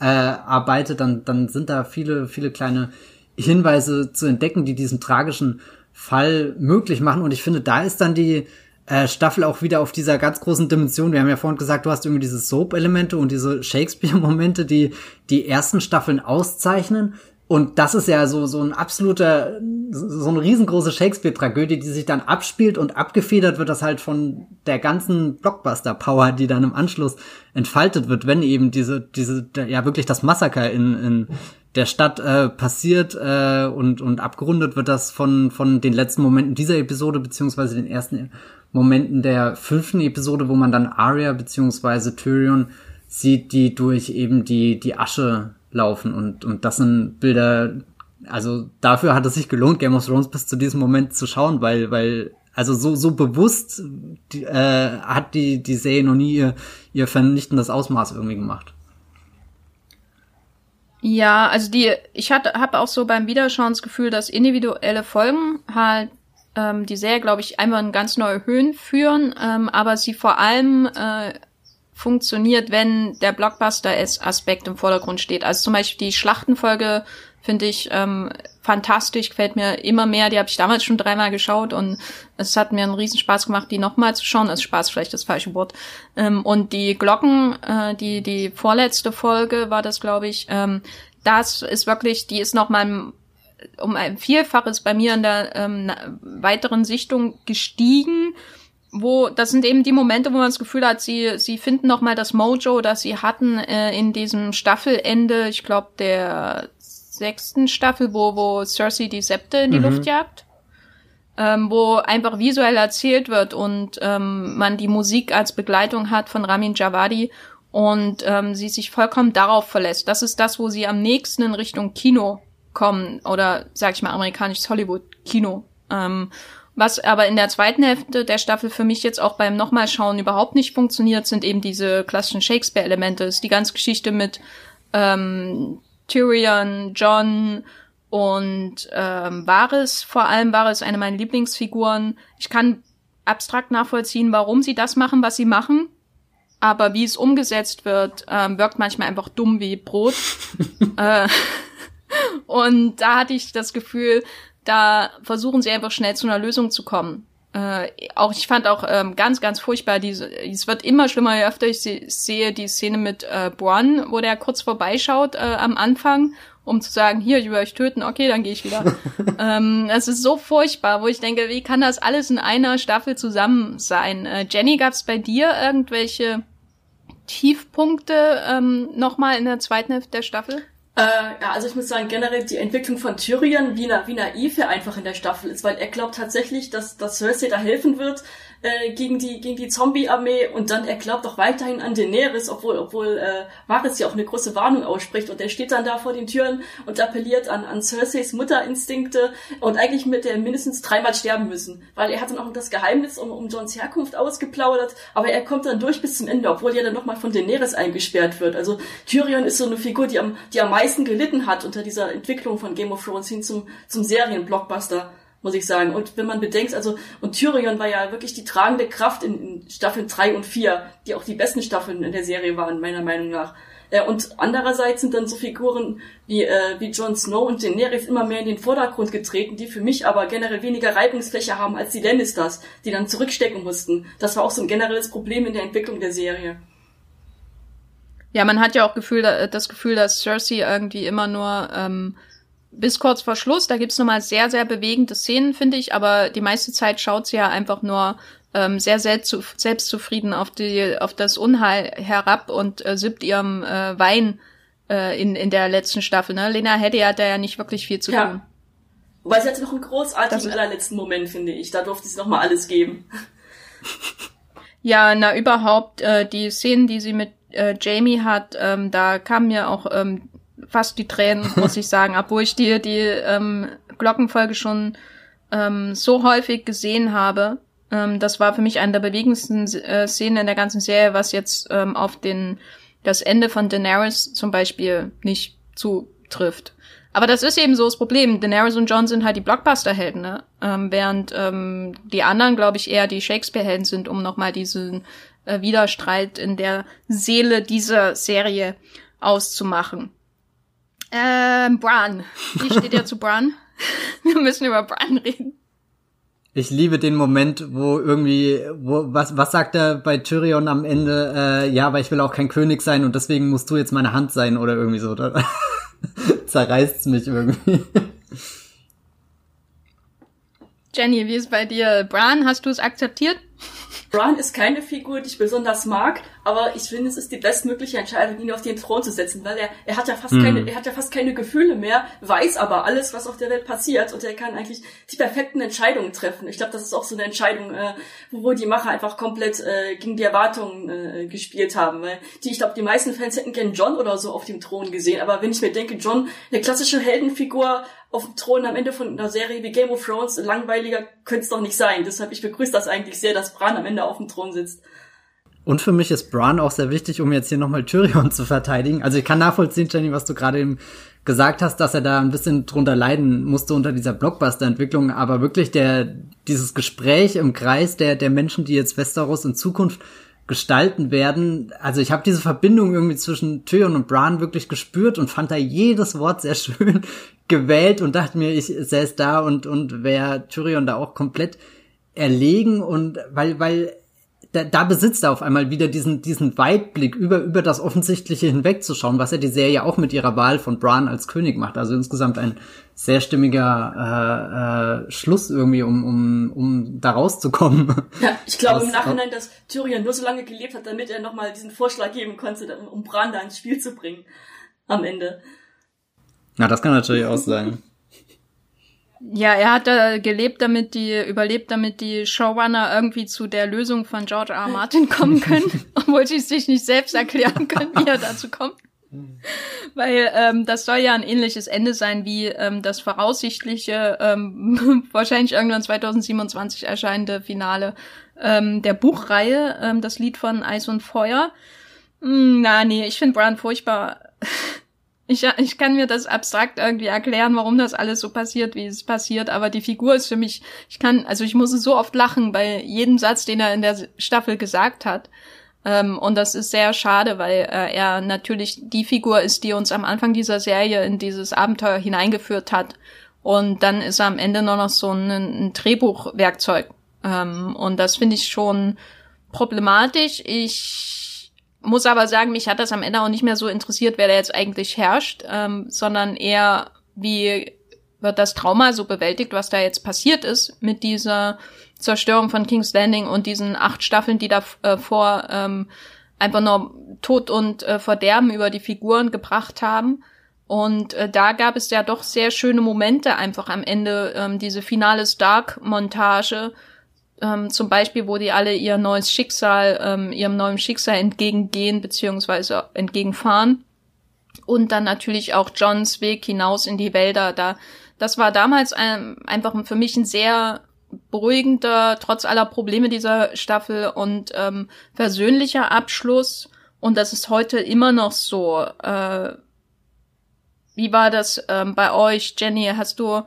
Speaker 2: äh, arbeitet, dann, dann sind da viele, viele kleine Hinweise zu entdecken, die diesen tragischen Fall möglich machen. Und ich finde, da ist dann die, äh, Staffel auch wieder auf dieser ganz großen Dimension. Wir haben ja vorhin gesagt, du hast irgendwie diese Soap-Elemente und diese Shakespeare-Momente, die die ersten Staffeln auszeichnen. Und das ist ja so, so ein absoluter, so eine riesengroße Shakespeare-Tragödie, die sich dann abspielt und abgefedert wird das halt von der ganzen Blockbuster-Power, die dann im Anschluss entfaltet wird, wenn eben diese, diese, ja wirklich das Massaker in, in der Stadt äh, passiert äh, und, und abgerundet wird das von, von den letzten Momenten dieser Episode, beziehungsweise den ersten Momenten der fünften Episode, wo man dann Arya beziehungsweise Tyrion sieht, die durch eben die, die Asche laufen und, und das sind Bilder, also dafür hat es sich gelohnt, Game of Thrones bis zu diesem Moment zu schauen, weil, weil Also so, so bewusst die, äh, hat die, die Serie noch nie ihr, ihr vernichtendes Ausmaß irgendwie gemacht.
Speaker 1: Ja, also die, ich hatte, habe auch so beim Wiederschauen das Gefühl, dass individuelle Folgen halt ähm, die Serie, glaube ich, einmal in ganz neue Höhen führen, ähm, aber sie vor allem äh, funktioniert, wenn der Blockbuster-Aspekt im Vordergrund steht. Also zum Beispiel die Schlachtenfolge finde ich ähm, fantastisch, gefällt mir immer mehr. Die habe ich damals schon dreimal geschaut und es hat mir einen riesen Spaß gemacht, die nochmal zu schauen. Also Spaß vielleicht das falsche Wort. Ähm, und die Glocken, äh, die die vorletzte Folge war das, glaube ich. Ähm, das ist wirklich, die ist nochmal um ein Vielfaches bei mir in der ähm, weiteren Sichtung gestiegen wo das sind eben die Momente, wo man das Gefühl hat, sie sie finden noch mal das Mojo, das sie hatten äh, in diesem Staffelende, ich glaube der sechsten Staffel, wo, wo Cersei die Septe in die mhm. Luft jagt. Ähm, wo einfach visuell erzählt wird und ähm, man die Musik als Begleitung hat von Ramin Javadi und ähm, sie sich vollkommen darauf verlässt. Das ist das, wo sie am nächsten in Richtung Kino kommen oder sag ich mal amerikanisches Hollywood-Kino. Ähm, was aber in der zweiten Hälfte der Staffel für mich jetzt auch beim nochmal schauen überhaupt nicht funktioniert, sind eben diese klassischen Shakespeare-Elemente. Ist die ganze Geschichte mit ähm, Tyrion, John und ähm, Varys. Vor allem Varys eine meiner Lieblingsfiguren. Ich kann abstrakt nachvollziehen, warum sie das machen, was sie machen. Aber wie es umgesetzt wird, ähm, wirkt manchmal einfach dumm wie Brot. äh, und da hatte ich das Gefühl, da versuchen sie einfach schnell zu einer Lösung zu kommen. Äh, auch ich fand auch ähm, ganz, ganz furchtbar, diese, es wird immer schlimmer, je öfter ich se sehe die Szene mit äh, Bronn, wo der kurz vorbeischaut äh, am Anfang, um zu sagen, hier, ich will euch töten, okay, dann gehe ich wieder. ähm, es ist so furchtbar, wo ich denke, wie kann das alles in einer Staffel zusammen sein? Äh, Jenny, gab's bei dir irgendwelche Tiefpunkte ähm, nochmal in der zweiten Hälfte der Staffel?
Speaker 3: Äh, ja, also ich muss sagen, generell die Entwicklung von Tyrion, wie, na, wie naiv er einfach in der Staffel ist, weil er glaubt tatsächlich, dass, dass Cersei da helfen wird, äh, gegen die gegen die Zombie-Armee und dann er glaubt auch weiterhin an Daenerys, obwohl obwohl äh, Varys ja auch eine große Warnung ausspricht und er steht dann da vor den Türen und appelliert an an Cerseis Mutterinstinkte und eigentlich mit der mindestens dreimal sterben müssen, weil er hat dann auch das Geheimnis um, um Johns Herkunft ausgeplaudert, aber er kommt dann durch bis zum Ende, obwohl er dann nochmal von Daenerys eingesperrt wird. Also Tyrion ist so eine Figur, die am die am meisten gelitten hat unter dieser Entwicklung von Game of Thrones hin zum zum Serienblockbuster muss ich sagen. Und wenn man bedenkt, also, und Tyrion war ja wirklich die tragende Kraft in, in Staffeln drei und vier, die auch die besten Staffeln in der Serie waren, meiner Meinung nach. Äh, und andererseits sind dann so Figuren wie, äh, wie Jon Snow und Daenerys immer mehr in den Vordergrund getreten, die für mich aber generell weniger Reibungsfläche haben als die Lannisters, die dann zurückstecken mussten. Das war auch so ein generelles Problem in der Entwicklung der Serie.
Speaker 1: Ja, man hat ja auch Gefühl, das Gefühl, dass Cersei irgendwie immer nur ähm, bis kurz vor Schluss, da gibt's nochmal sehr, sehr bewegende Szenen, finde ich, aber die meiste Zeit schaut sie ja einfach nur ähm, sehr selbstzufrieden auf, die, auf das Unheil herab und äh, sippt ihrem äh, Wein äh, in, in der letzten Staffel. Ne? Lena Headey hat da ja nicht wirklich viel zu ja. tun.
Speaker 3: Wobei sie hatte noch einen großartigen allerletzten Moment, finde ich. Da durfte sie nochmal alles geben.
Speaker 1: Ja, na überhaupt, äh, die Szenen, die sie mit äh, Jamie hat, ähm, da kam mir auch ähm, fast die Tränen, muss ich sagen, obwohl ich die, die ähm, Glockenfolge schon ähm, so häufig gesehen habe. Ähm, das war für mich eine der bewegendsten äh, Szenen in der ganzen Serie, was jetzt ähm, auf den das Ende von Daenerys zum Beispiel nicht zutrifft. Aber das ist eben so das Problem. Daenerys und Jon sind halt die Blockbuster-Helden, ne? Ähm, während ähm, die anderen, glaube ich, eher die Shakespeare-Helden sind, um nochmal diesen äh, Widerstreit in der Seele dieser Serie auszumachen. Ähm, Bran. Wie steht ihr zu Bran? Wir müssen über Bran reden.
Speaker 2: Ich liebe den Moment, wo irgendwie, wo, was, was sagt er bei Tyrion am Ende? Äh, ja, aber ich will auch kein König sein und deswegen musst du jetzt meine Hand sein oder irgendwie so. Da zerreißt's mich irgendwie.
Speaker 1: Jenny, wie ist bei dir? Bran, hast du es akzeptiert?
Speaker 3: Bran ist keine Figur, die ich besonders mag, aber ich finde, es ist die bestmögliche Entscheidung, ihn auf den Thron zu setzen, weil er, er hat ja fast mhm. keine, er hat ja fast keine Gefühle mehr, weiß aber alles, was auf der Welt passiert und er kann eigentlich die perfekten Entscheidungen treffen. Ich glaube, das ist auch so eine Entscheidung, äh, wo die Macher einfach komplett äh, gegen die Erwartungen äh, gespielt haben, weil die, ich glaube, die meisten Fans hätten gern John oder so auf dem Thron gesehen, aber wenn ich mir denke, John, eine klassische Heldenfigur auf dem Thron am Ende von einer Serie wie Game of Thrones, langweiliger könnte es doch nicht sein. Deshalb, ich begrüße das eigentlich sehr, dass Bran am Ende auf dem Thron sitzt.
Speaker 2: Und für mich ist Bran auch sehr wichtig, um jetzt hier nochmal Tyrion zu verteidigen. Also ich kann nachvollziehen, Jenny, was du gerade eben gesagt hast, dass er da ein bisschen drunter leiden musste unter dieser Blockbuster-Entwicklung, aber wirklich der, dieses Gespräch im Kreis der, der Menschen, die jetzt Westeros in Zukunft gestalten werden. Also ich habe diese Verbindung irgendwie zwischen Tyrion und Bran wirklich gespürt und fand da jedes Wort sehr schön gewählt und dachte mir, ich säß da und, und wäre Tyrion da auch komplett erlegen und weil, weil da, da besitzt er auf einmal wieder diesen, diesen Weitblick über, über das Offensichtliche hinwegzuschauen, was ja die Serie auch mit ihrer Wahl von Bran als König macht. Also insgesamt ein sehr stimmiger äh, äh, Schluss irgendwie, um, um, um da rauszukommen.
Speaker 3: Ja, ich glaube im Nachhinein, dass Tyrion nur so lange gelebt hat, damit er nochmal diesen Vorschlag geben konnte, um Bran da ins Spiel zu bringen. Am Ende.
Speaker 2: Na, das kann natürlich auch sein.
Speaker 1: Ja, er hat da gelebt, damit die, überlebt, damit die Showrunner irgendwie zu der Lösung von George R. R. Martin kommen können, obwohl sie es sich nicht selbst erklären können, wie er dazu kommt. Weil ähm, das soll ja ein ähnliches Ende sein wie ähm, das voraussichtliche, ähm, wahrscheinlich irgendwann 2027 erscheinende Finale ähm, der Buchreihe, ähm, das Lied von Eis und Feuer. Hm, na, nee, ich finde Bran furchtbar. Ich, ich kann mir das abstrakt irgendwie erklären, warum das alles so passiert, wie es passiert, aber die Figur ist für mich, ich kann, also ich muss so oft lachen bei jedem Satz, den er in der Staffel gesagt hat. Ähm, und das ist sehr schade, weil äh, er natürlich die Figur ist, die uns am Anfang dieser Serie in dieses Abenteuer hineingeführt hat. Und dann ist er am Ende nur noch so ein, ein Drehbuchwerkzeug. Ähm, und das finde ich schon problematisch. Ich muss aber sagen, mich hat das am Ende auch nicht mehr so interessiert, wer da jetzt eigentlich herrscht, ähm, sondern eher, wie wird das Trauma so bewältigt, was da jetzt passiert ist mit dieser Zerstörung von King's Landing und diesen acht Staffeln, die davor äh, ähm, einfach nur Tod und äh, Verderben über die Figuren gebracht haben. Und äh, da gab es ja doch sehr schöne Momente einfach am Ende, ähm, diese finale Stark-Montage, ähm, zum Beispiel, wo die alle ihr neues Schicksal, ähm, ihrem neuen Schicksal entgegengehen beziehungsweise entgegenfahren. Und dann natürlich auch Johns Weg hinaus in die Wälder. Da, das war damals ein, einfach für mich ein sehr beruhigender, trotz aller Probleme dieser Staffel und ähm, versöhnlicher Abschluss. Und das ist heute immer noch so. Äh, wie war das ähm, bei euch, Jenny? Hast du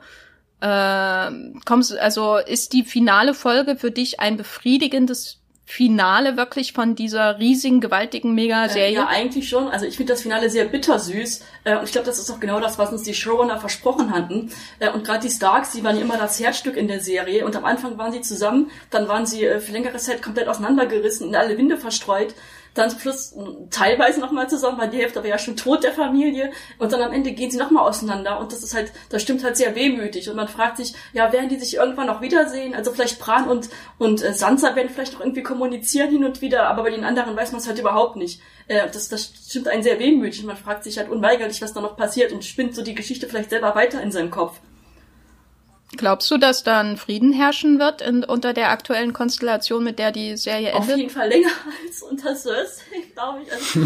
Speaker 1: äh, kommst, also ist die finale Folge für dich ein befriedigendes Finale wirklich von dieser riesigen, gewaltigen Mega-Serie? Äh,
Speaker 3: ja, eigentlich schon. Also ich finde das Finale sehr bittersüß. Äh, und ich glaube, das ist auch genau das, was uns die Showrunner versprochen hatten. Äh, und gerade die Starks, die waren ja immer das Herzstück in der Serie. Und am Anfang waren sie zusammen, dann waren sie äh, für längere Zeit komplett auseinandergerissen, in alle Winde verstreut dann plus teilweise nochmal zusammen, weil die Hälfte war ja schon tot der Familie und dann am Ende gehen sie nochmal auseinander und das ist halt, das stimmt halt sehr wehmütig und man fragt sich, ja, werden die sich irgendwann noch wiedersehen? Also vielleicht Bran und, und äh, Sansa werden vielleicht noch irgendwie kommunizieren hin und wieder, aber bei den anderen weiß man es halt überhaupt nicht. Äh, das, das stimmt einen sehr wehmütig man fragt sich halt unweigerlich, was da noch passiert und spinnt so die Geschichte vielleicht selber weiter in seinem Kopf.
Speaker 1: Glaubst du, dass dann Frieden herrschen wird in, unter der aktuellen Konstellation, mit der die Serie endet?
Speaker 3: Auf jeden Fall länger als unter Cersei, glaube ich. Also,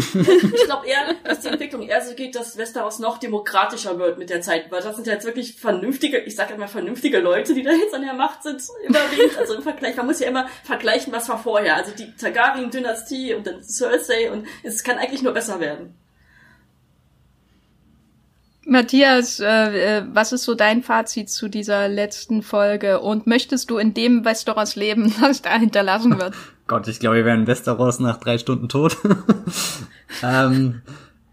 Speaker 3: ich glaube eher, dass die Entwicklung eher so geht, dass Westeros noch demokratischer wird mit der Zeit. Weil das sind ja jetzt wirklich vernünftige, ich sage immer vernünftige Leute, die da jetzt an der Macht sind, überwiegend. Also im Vergleich, man muss ja immer vergleichen, was war vorher. Also die Targaryen-Dynastie und dann Cersei und es kann eigentlich nur besser werden.
Speaker 1: Matthias, äh, äh, was ist so dein Fazit zu dieser letzten Folge? Und möchtest du in dem Westeros leben, das da hinterlassen wird?
Speaker 2: Gott, ich glaube, wir wären Westeros nach drei Stunden tot. ähm,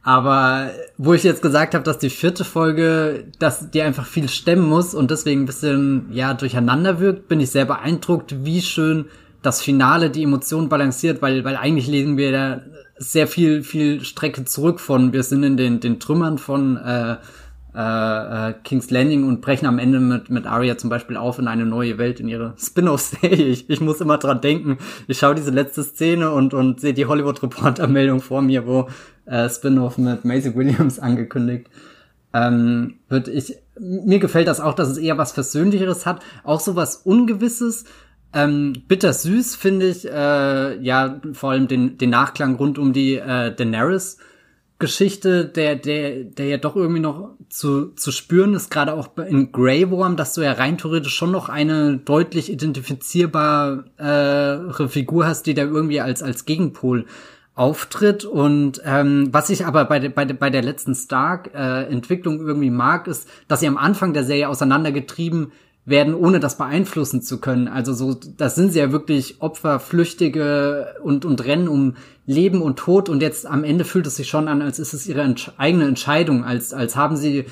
Speaker 2: aber wo ich jetzt gesagt habe, dass die vierte Folge, dass die einfach viel stemmen muss und deswegen ein bisschen ja durcheinander wirkt, bin ich sehr beeindruckt, wie schön das Finale die Emotionen balanciert, weil weil eigentlich lesen wir da sehr viel, viel Strecke zurück von, wir sind in den, den Trümmern von äh, äh, äh, King's Landing und brechen am Ende mit, mit Arya zum Beispiel auf in eine neue Welt in ihre Spin-off-Serie. Ich, ich muss immer dran denken. Ich schaue diese letzte Szene und, und sehe die Hollywood Reporter-Meldung vor mir, wo äh, Spin-off mit Maisie Williams angekündigt ähm, wird. Ich, mir gefällt das auch, dass es eher was Versöhnlicheres hat. Auch so was Ungewisses. Ähm, bittersüß finde ich, äh, ja, vor allem den, den Nachklang rund um die äh, Daenerys Geschichte, der, der, der ja doch irgendwie noch zu, zu spüren ist, gerade auch in Grey Worm, dass du ja rein theoretisch schon noch eine deutlich identifizierbare äh, Figur hast, die da irgendwie als, als Gegenpol auftritt. Und ähm, was ich aber bei, de, bei, de, bei der letzten Stark-Entwicklung äh, irgendwie mag, ist, dass sie am Anfang der Serie auseinandergetrieben werden, ohne das beeinflussen zu können. Also so, das sind sie ja wirklich Opfer, Flüchtige und, und rennen um Leben und Tod und jetzt am Ende fühlt es sich schon an, als ist es ihre Entsch eigene Entscheidung, als, als haben sie,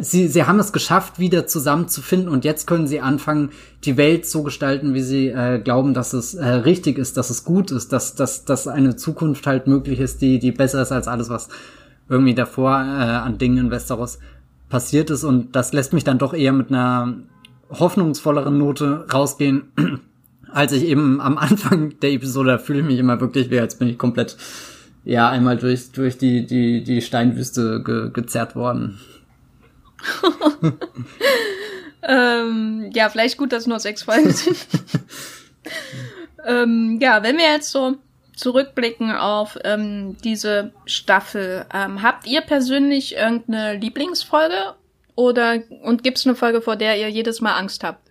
Speaker 2: sie, sie haben es geschafft, wieder zusammenzufinden und jetzt können sie anfangen, die Welt so gestalten, wie sie äh, glauben, dass es äh, richtig ist, dass es gut ist, dass, dass, dass eine Zukunft halt möglich ist, die, die besser ist als alles, was irgendwie davor äh, an Dingen in Westeros passiert ist und das lässt mich dann doch eher mit einer hoffnungsvolleren Note rausgehen, als ich eben am Anfang der Episode, da fühle ich mich immer wirklich wie, als bin ich komplett, ja, einmal durch, durch die, die, die Steinwüste ge, gezerrt worden.
Speaker 1: ähm, ja, vielleicht gut, dass nur sechs Folgen sind. ähm, ja, wenn wir jetzt so zurückblicken auf ähm, diese Staffel, ähm, habt ihr persönlich irgendeine Lieblingsfolge oder und gibt's eine Folge, vor der ihr jedes Mal Angst habt?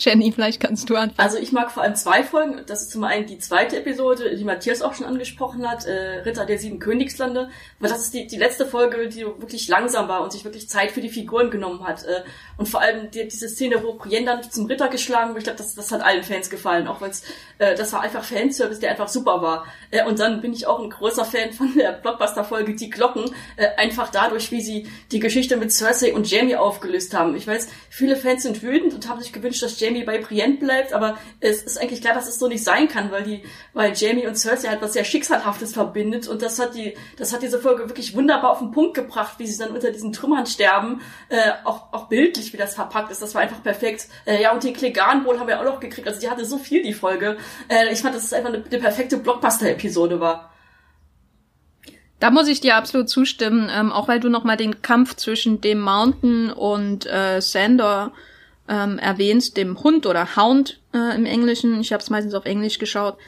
Speaker 1: Jenny, vielleicht kannst du anfangen.
Speaker 3: Also ich mag vor allem zwei Folgen. Das ist zum einen die zweite Episode, die Matthias auch schon angesprochen hat, äh, Ritter der sieben Königslande. Weil das ist die, die letzte Folge, die wirklich langsam war und sich wirklich Zeit für die Figuren genommen hat. Äh, und vor allem die, diese Szene, wo Brienne dann zum Ritter geschlagen wird, ich glaube, das, das hat allen Fans gefallen. Auch weil äh, das war einfach Fanservice, der einfach super war. Äh, und dann bin ich auch ein großer Fan von der Blockbuster-Folge Die Glocken. Äh, einfach dadurch, wie sie die Geschichte mit Cersei und Jamie aufgelöst haben. Ich weiß, viele Fans sind wütend und haben sich gewünscht, dass Jamie bei Brienne bleibt, aber es ist eigentlich klar, dass es so nicht sein kann, weil die, weil Jamie und Cersei halt was sehr Schicksalhaftes verbindet und das hat die, das hat diese Folge wirklich wunderbar auf den Punkt gebracht, wie sie dann unter diesen Trümmern sterben, äh, auch, auch bildlich, wie das verpackt ist, das war einfach perfekt. Äh, ja, und den Klegan wohl haben wir auch noch gekriegt, also die hatte so viel, die Folge. Äh, ich fand, dass es einfach eine, eine perfekte Blockbuster-Episode war.
Speaker 1: Da muss ich dir absolut zustimmen, ähm, auch weil du nochmal den Kampf zwischen dem Mountain und äh, Sandor ähm, erwähnt, dem Hund oder Hound äh, im Englischen. Ich habe es meistens auf Englisch geschaut.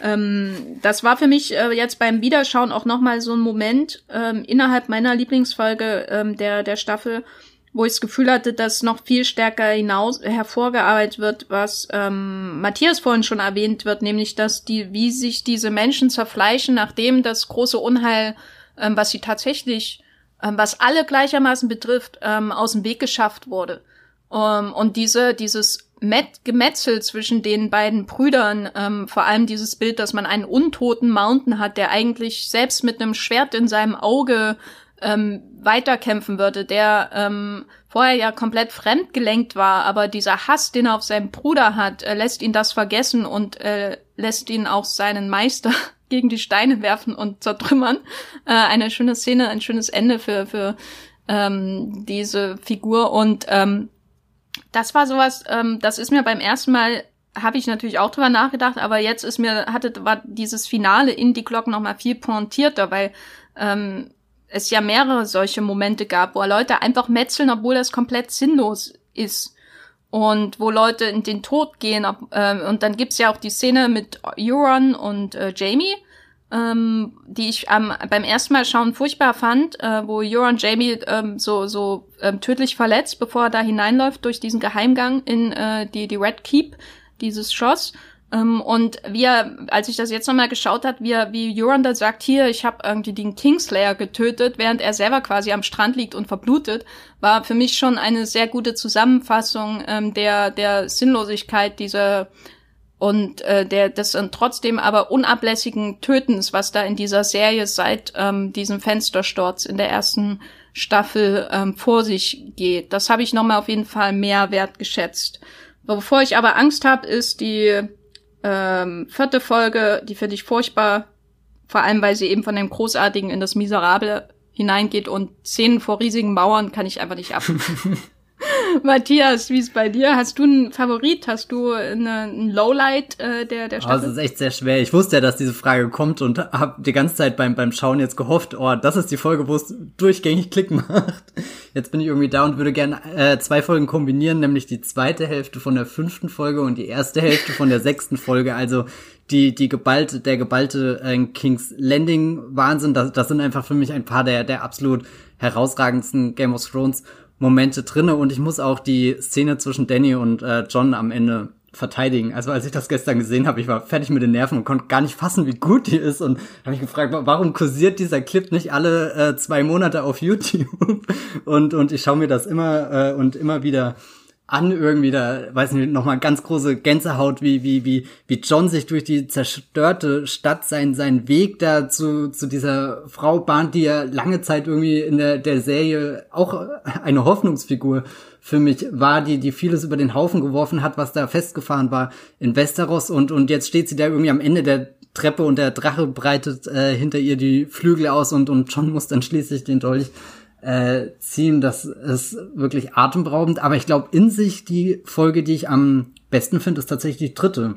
Speaker 1: Ähm, das war für mich äh, jetzt beim Wiederschauen auch nochmal so ein Moment ähm, innerhalb meiner Lieblingsfolge ähm, der, der Staffel, wo ich das Gefühl hatte, dass noch viel stärker hinaus hervorgearbeitet wird, was ähm, Matthias vorhin schon erwähnt wird, nämlich dass die, wie sich diese Menschen zerfleischen, nachdem das große Unheil, ähm, was sie tatsächlich, ähm, was alle gleichermaßen betrifft, ähm, aus dem Weg geschafft wurde. Um, ähm, und diese, dieses Met Gemetzel zwischen den beiden Brüdern, ähm, vor allem dieses Bild, dass man einen untoten Mountain hat, der eigentlich selbst mit einem Schwert in seinem Auge ähm, weiterkämpfen würde, der ähm, vorher ja komplett fremdgelenkt war, aber dieser Hass, den er auf seinen Bruder hat, äh, lässt ihn das vergessen und äh, lässt ihn auch seinen Meister gegen die Steine werfen und zertrümmern. Äh, eine schöne Szene, ein schönes Ende für, für ähm, diese Figur und ähm, das war sowas, ähm, das ist mir beim ersten Mal habe ich natürlich auch drüber nachgedacht, aber jetzt ist mir hatte war dieses Finale in die Glocken noch mal viel pointierter, weil ähm, es ja mehrere solche Momente gab, wo Leute einfach metzeln, obwohl das komplett sinnlos ist und wo Leute in den Tod gehen. Ob, äh, und dann gibt's ja auch die Szene mit Euron und äh, Jamie, ähm, die ich ähm, beim ersten Mal schauen furchtbar fand, äh, wo Euron Jamie ähm, so so ähm, tödlich verletzt, bevor er da hineinläuft durch diesen Geheimgang in äh, die die Red Keep, dieses Schloss. Ähm, und wie er, als ich das jetzt nochmal geschaut hat, wie wie Euron da sagt, hier, ich habe irgendwie den Kingslayer getötet, während er selber quasi am Strand liegt und verblutet, war für mich schon eine sehr gute Zusammenfassung ähm, der der Sinnlosigkeit dieser und äh, der des und trotzdem aber unablässigen Tötens, was da in dieser Serie seit ähm, diesem Fenstersturz in der ersten Staffel ähm, vor sich geht. Das habe ich nochmal auf jeden Fall mehr wertgeschätzt. Bevor ich aber Angst habe, ist die ähm, vierte Folge, die finde ich furchtbar, vor allem weil sie eben von dem Großartigen in das Miserable hineingeht und Szenen vor riesigen Mauern kann ich einfach nicht ab. Matthias, wie ist bei dir? Hast du einen Favorit? Hast du eine, ein Lowlight äh, der, der Staffel?
Speaker 2: Oh, das ist echt sehr schwer. Ich wusste ja, dass diese Frage kommt und habe die ganze Zeit beim, beim Schauen jetzt gehofft, oh, das ist die Folge, wo es durchgängig Klick macht. Jetzt bin ich irgendwie da und würde gerne äh, zwei Folgen kombinieren, nämlich die zweite Hälfte von der fünften Folge und die erste Hälfte von der sechsten Folge. Also die, die geballte, der geballte äh, King's Landing Wahnsinn. Das, das sind einfach für mich ein paar der, der absolut herausragendsten Game of Thrones Momente drinne und ich muss auch die Szene zwischen Danny und äh, John am Ende verteidigen. Also als ich das gestern gesehen habe, ich war fertig mit den Nerven und konnte gar nicht fassen, wie gut die ist und habe mich gefragt, warum kursiert dieser Clip nicht alle äh, zwei Monate auf YouTube? und und ich schaue mir das immer äh, und immer wieder an irgendwie da, weiß nicht, nochmal ganz große Gänsehaut, wie, wie, wie, wie John sich durch die zerstörte Stadt seinen, seinen Weg da zu, zu dieser Frau bahnt, die ja lange Zeit irgendwie in der, der Serie auch eine Hoffnungsfigur für mich war, die, die vieles über den Haufen geworfen hat, was da festgefahren war in Westeros. Und, und jetzt steht sie da irgendwie am Ende der Treppe und der Drache breitet äh, hinter ihr die Flügel aus und, und John muss dann schließlich den Dolch äh, ziehen. Das ist wirklich atemberaubend. Aber ich glaube, in sich die Folge, die ich am besten finde, ist tatsächlich die dritte.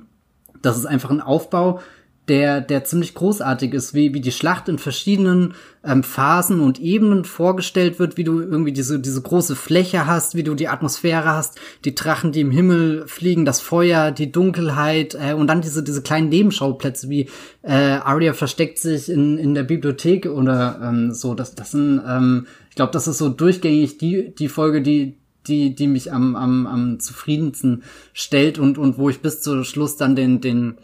Speaker 2: Das ist einfach ein Aufbau, der, der ziemlich großartig ist, wie, wie die Schlacht in verschiedenen ähm, Phasen und Ebenen vorgestellt wird, wie du irgendwie diese, diese große Fläche hast, wie du die Atmosphäre hast, die Drachen, die im Himmel fliegen, das Feuer, die Dunkelheit äh, und dann diese, diese kleinen Nebenschauplätze, wie äh, Arya versteckt sich in, in der Bibliothek oder ähm, so. Das, das sind ähm, ich glaube, das ist so durchgängig die, die Folge, die, die, die mich am, am, am zufriedensten stellt und, und wo ich bis zum Schluss dann den, den,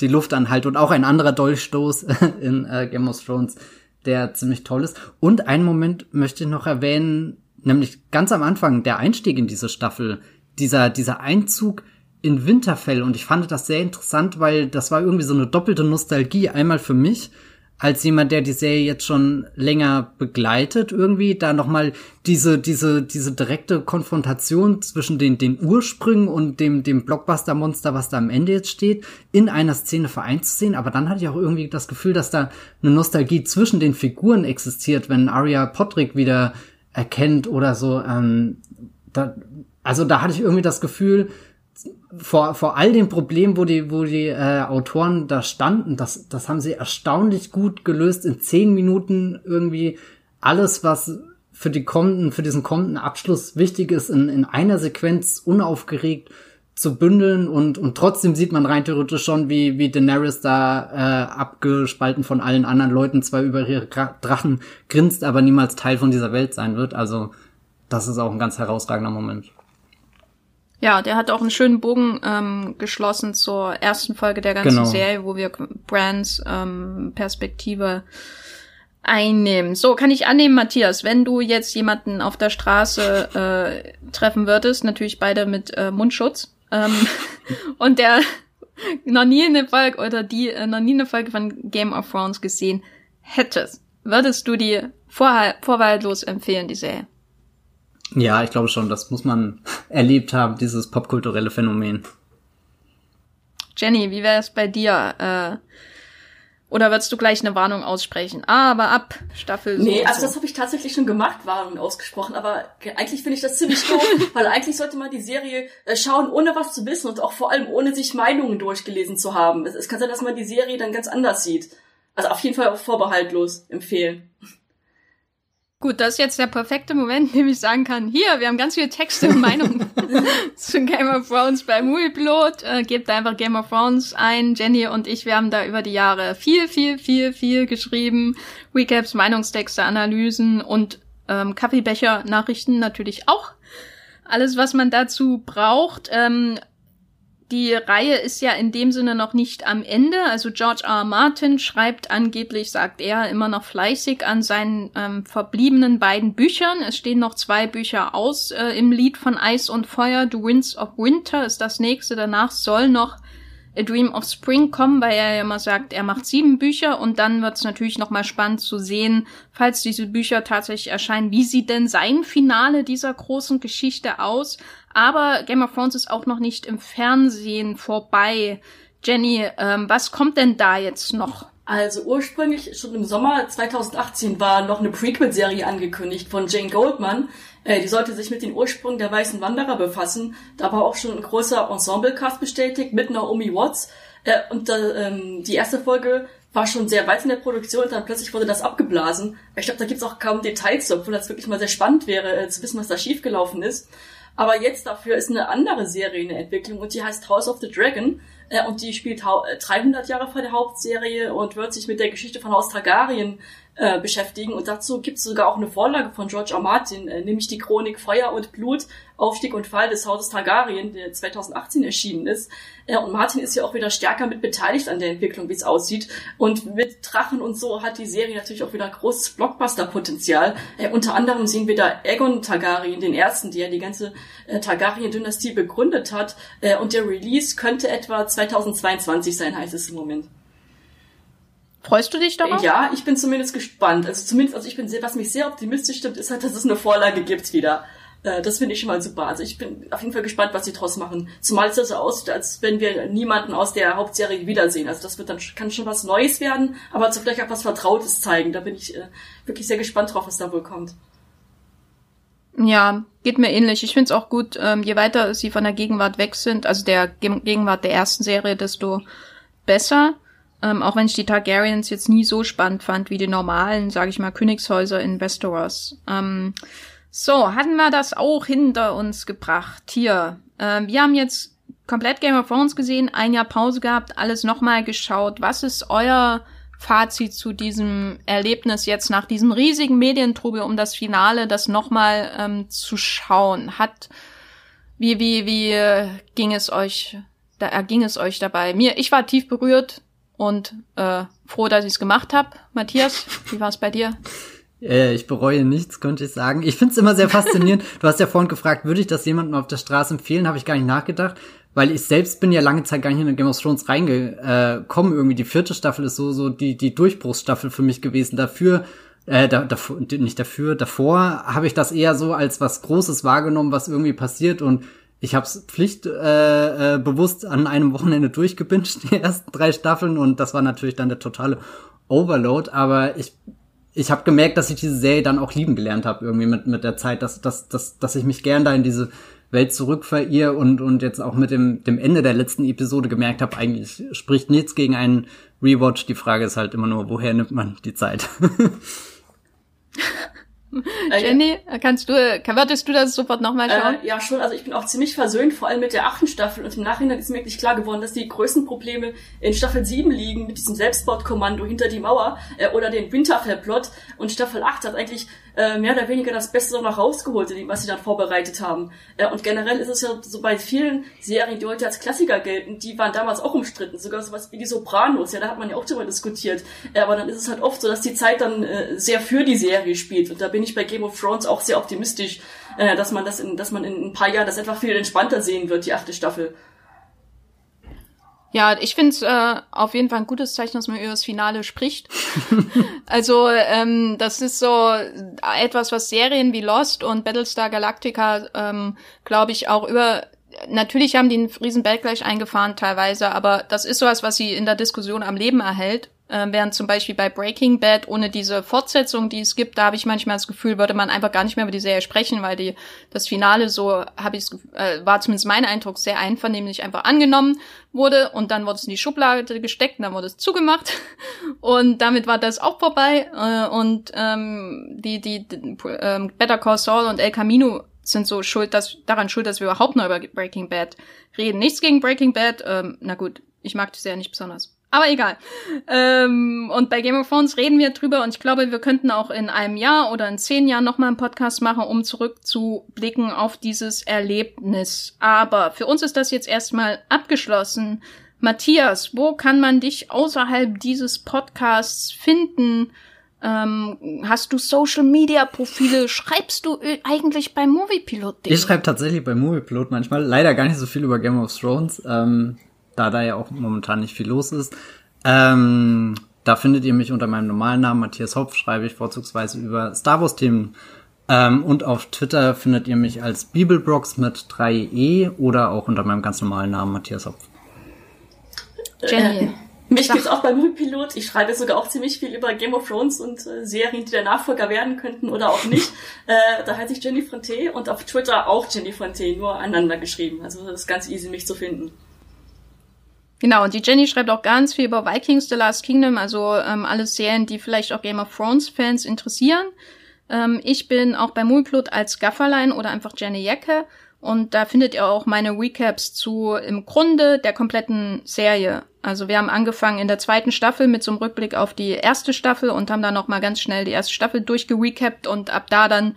Speaker 2: die Luft anhalte und auch ein anderer Dolchstoß in äh, Game of Thrones, der ziemlich toll ist. Und einen Moment möchte ich noch erwähnen, nämlich ganz am Anfang, der Einstieg in diese Staffel, dieser, dieser Einzug in Winterfell und ich fand das sehr interessant, weil das war irgendwie so eine doppelte Nostalgie. Einmal für mich, als jemand, der die Serie jetzt schon länger begleitet, irgendwie da nochmal diese, diese, diese direkte Konfrontation zwischen den, den Ursprüngen und dem, dem Blockbuster-Monster, was da am Ende jetzt steht, in einer Szene vereint zu sehen. Aber dann hatte ich auch irgendwie das Gefühl, dass da eine Nostalgie zwischen den Figuren existiert, wenn Arya Podrick wieder erkennt oder so. Ähm, da, also da hatte ich irgendwie das Gefühl, vor, vor all den Problemen, wo die, wo die äh, Autoren da standen, das, das haben sie erstaunlich gut gelöst. In zehn Minuten irgendwie alles, was für die kommenden, für diesen kommenden Abschluss wichtig ist, in, in einer Sequenz unaufgeregt zu bündeln und, und trotzdem sieht man rein theoretisch schon, wie, wie Daenerys da äh, abgespalten von allen anderen Leuten zwar über ihre Drachen grinst, aber niemals Teil von dieser Welt sein wird. Also das ist auch ein ganz herausragender Moment.
Speaker 1: Ja, der hat auch einen schönen Bogen ähm, geschlossen zur ersten Folge der ganzen genau. Serie, wo wir Brands ähm, Perspektive einnehmen. So, kann ich annehmen, Matthias, wenn du jetzt jemanden auf der Straße äh, treffen würdest, natürlich beide mit äh, Mundschutz, ähm, und der noch nie eine Folge oder die äh, noch nie eine Folge von Game of Thrones gesehen hättest, würdest du die vor, vorwahllos empfehlen, die Serie?
Speaker 2: Ja, ich glaube schon, das muss man erlebt haben, dieses popkulturelle Phänomen.
Speaker 1: Jenny, wie wäre es bei dir? Äh, oder würdest du gleich eine Warnung aussprechen? Ah, aber ab, Staffel
Speaker 3: so Nee, also so. das habe ich tatsächlich schon gemacht, Warnung ausgesprochen, aber eigentlich finde ich das ziemlich doof, weil eigentlich sollte man die Serie äh, schauen, ohne was zu wissen und auch vor allem ohne sich Meinungen durchgelesen zu haben. Es, es kann sein, dass man die Serie dann ganz anders sieht. Also auf jeden Fall vorbehaltlos empfehlen.
Speaker 1: Gut, das ist jetzt der perfekte Moment, in dem ich sagen kann, hier, wir haben ganz viele Texte und Meinungen zu Game of Thrones bei Moviepilot. Äh, gebt einfach Game of Thrones ein. Jenny und ich, wir haben da über die Jahre viel, viel, viel, viel geschrieben. Recaps, Meinungstexte, Analysen und ähm, Kaffeebecher, Nachrichten natürlich auch. Alles, was man dazu braucht. Ähm, die Reihe ist ja in dem Sinne noch nicht am Ende. Also George R. R. Martin schreibt angeblich, sagt er, immer noch fleißig an seinen ähm, verbliebenen beiden Büchern. Es stehen noch zwei Bücher aus äh, im Lied von Eis und Feuer. The Winds of Winter ist das nächste. Danach soll noch A Dream of Spring kommen, weil er ja immer sagt, er macht sieben Bücher und dann wird es natürlich nochmal spannend zu sehen, falls diese Bücher tatsächlich erscheinen, wie sieht denn sein Finale dieser großen Geschichte aus. Aber Game of Thrones ist auch noch nicht im Fernsehen vorbei. Jenny, ähm, was kommt denn da jetzt noch
Speaker 3: Also ursprünglich schon im Sommer 2018 war noch eine Prequel-Serie angekündigt von Jane Goldman. Äh, die sollte sich mit den Ursprüngen der Weißen Wanderer befassen. Da war auch schon ein großer Ensemble-Cast bestätigt mit Naomi Watts. Äh, und ähm, die erste Folge war schon sehr weit in der Produktion und dann plötzlich wurde das abgeblasen. Ich glaube, da gibt's auch kaum Details, obwohl das wirklich mal sehr spannend wäre, äh, zu wissen, was da schiefgelaufen ist. Aber jetzt dafür ist eine andere Serie in der Entwicklung und die heißt House of the Dragon. Äh, und die spielt 300 äh, Jahre vor der Hauptserie und wird sich mit der Geschichte von Haus Targaryen äh, beschäftigen. Und dazu gibt es sogar auch eine Vorlage von George R. Martin, äh, nämlich die Chronik Feuer und Blut, Aufstieg und Fall des Hauses Targaryen, der 2018 erschienen ist. Äh, und Martin ist ja auch wieder stärker mit beteiligt an der Entwicklung, wie es aussieht. Und mit Drachen und so hat die Serie natürlich auch wieder großes Blockbuster-Potenzial. Äh, unter anderem sehen wir da Aegon Targaryen, den ersten, der die ganze äh, Targaryen-Dynastie begründet hat. Äh, und der Release könnte etwa 2022 sein, heißt es im Moment.
Speaker 1: Freust du dich darauf?
Speaker 3: Ja, ich bin zumindest gespannt. Also zumindest, also ich bin sehr, was mich sehr optimistisch stimmt, ist halt, dass es eine Vorlage gibt wieder. Äh, das finde ich schon mal super. Also ich bin auf jeden Fall gespannt, was sie draus machen. Zumal es ja so aussieht, als wenn wir niemanden aus der Hauptserie wiedersehen. Also das wird dann kann schon was Neues werden, aber zu vielleicht auch was Vertrautes zeigen. Da bin ich äh, wirklich sehr gespannt drauf, was da wohl kommt.
Speaker 1: Ja, geht mir ähnlich. Ich finde es auch gut, ähm, je weiter sie von der Gegenwart weg sind, also der Gegenwart der ersten Serie, desto besser. Ähm, auch wenn ich die Targaryens jetzt nie so spannend fand wie die normalen, sage ich mal, Königshäuser in Westeros. Ähm, so, hatten wir das auch hinter uns gebracht. Hier, ähm, wir haben jetzt komplett Game of Thrones gesehen, ein Jahr Pause gehabt, alles nochmal geschaut. Was ist euer Fazit zu diesem Erlebnis jetzt nach diesem riesigen Medientrubel um das Finale, das nochmal ähm, zu schauen? Hat wie wie wie äh, ging es euch? Da erging es euch dabei? Mir, ich war tief berührt und äh, froh, dass ich es gemacht habe. Matthias, wie war es bei dir?
Speaker 2: Äh, ich bereue nichts, könnte ich sagen. Ich finde es immer sehr faszinierend. du hast ja vorhin gefragt, würde ich das jemandem auf der Straße empfehlen? Habe ich gar nicht nachgedacht, weil ich selbst bin ja lange Zeit gar nicht in Game of Thrones reingekommen. Irgendwie die vierte Staffel ist so so die die Durchbruchsstaffel für mich gewesen. Dafür äh, da, davor, nicht dafür, davor habe ich das eher so als was Großes wahrgenommen, was irgendwie passiert und ich habe es pflichtbewusst äh, äh, an einem Wochenende durchgebinscht, die ersten drei Staffeln, und das war natürlich dann der totale Overload, aber ich ich habe gemerkt, dass ich diese Serie dann auch lieben gelernt habe irgendwie mit mit der Zeit, dass dass dass dass ich mich gern da in diese Welt zurückverirre und und jetzt auch mit dem dem Ende der letzten Episode gemerkt habe, eigentlich spricht nichts gegen einen Rewatch. Die Frage ist halt immer nur, woher nimmt man die Zeit?
Speaker 1: Jenny, kannst du, würdest du das sofort nochmal äh, schauen?
Speaker 3: Äh, ja, schon. Also ich bin auch ziemlich versöhnt, vor allem mit der achten Staffel. Und im Nachhinein ist mir wirklich klar geworden, dass die größten Probleme in Staffel 7 liegen, mit diesem Selbstmordkommando hinter die Mauer äh, oder den Winterfell-Plot. Und Staffel 8 hat eigentlich äh, mehr oder weniger das Beste noch rausgeholt, was sie dann vorbereitet haben. Äh, und generell ist es ja so bei vielen Serien, die heute als Klassiker gelten, die waren damals auch umstritten. Sogar sowas wie die Sopranos, ja, da hat man ja auch drüber diskutiert. Äh, aber dann ist es halt oft so, dass die Zeit dann äh, sehr für die Serie spielt. Und da bin ich bei Game of Thrones auch sehr optimistisch, äh, dass man das in, dass man in ein paar Jahren das einfach viel entspannter sehen wird, die achte Staffel.
Speaker 1: Ja, ich finde es äh, auf jeden Fall ein gutes Zeichen, dass man über das Finale spricht. also ähm, das ist so etwas, was Serien wie Lost und Battlestar Galactica, ähm, glaube ich, auch über natürlich haben die einen riesen Backlash eingefahren teilweise, aber das ist sowas, was sie in der Diskussion am Leben erhält. Äh, während zum Beispiel bei Breaking Bad ohne diese Fortsetzung, die es gibt, da habe ich manchmal das Gefühl, würde man einfach gar nicht mehr über die Serie sprechen, weil die das Finale so habe ich äh, war zumindest mein Eindruck sehr einvernehmlich einfach angenommen wurde und dann wurde es in die Schublade gesteckt und dann wurde es zugemacht und damit war das auch vorbei äh, und ähm, die die, die ähm, Better Call Saul und El Camino sind so schuld, dass daran schuld, dass wir überhaupt noch über Breaking Bad reden. Nichts gegen Breaking Bad, ähm, na gut, ich mag die Serie nicht besonders. Aber egal. Ähm, und bei Game of Thrones reden wir drüber und ich glaube, wir könnten auch in einem Jahr oder in zehn Jahren nochmal einen Podcast machen, um zurückzublicken auf dieses Erlebnis. Aber für uns ist das jetzt erstmal abgeschlossen. Matthias, wo kann man dich außerhalb dieses Podcasts finden? Ähm, hast du Social Media Profile? Schreibst du eigentlich bei Moviepilot?
Speaker 2: Ich schreibe tatsächlich bei Moviepilot manchmal. Leider gar nicht so viel über Game of Thrones. Ähm da da ja auch momentan nicht viel los ist. Ähm, da findet ihr mich unter meinem normalen Namen, Matthias Hopf, schreibe ich vorzugsweise über Star Wars-Themen. Ähm, und auf Twitter findet ihr mich als Bibelbrox mit 3e oder auch unter meinem ganz normalen Namen, Matthias Hopf.
Speaker 3: Jenny. Mich gibt's auch bei Moviepilot. Ich schreibe sogar auch ziemlich viel über Game of Thrones und äh, Serien, die der Nachfolger werden könnten oder auch nicht. äh, da heiße ich Jenny Fronte und auf Twitter auch Jenny Fronte, nur aneinander geschrieben. Also das ist ganz easy, mich zu finden.
Speaker 1: Genau, und die Jenny schreibt auch ganz viel über Vikings The Last Kingdom, also ähm, alle Serien, die vielleicht auch Game of Thrones Fans interessieren. Ähm, ich bin auch bei Moviepilot als Gafferlein oder einfach Jenny Jacke und da findet ihr auch meine Recaps zu im Grunde der kompletten Serie. Also wir haben angefangen in der zweiten Staffel mit so einem Rückblick auf die erste Staffel und haben dann noch mal ganz schnell die erste Staffel durchgerecapt und ab da dann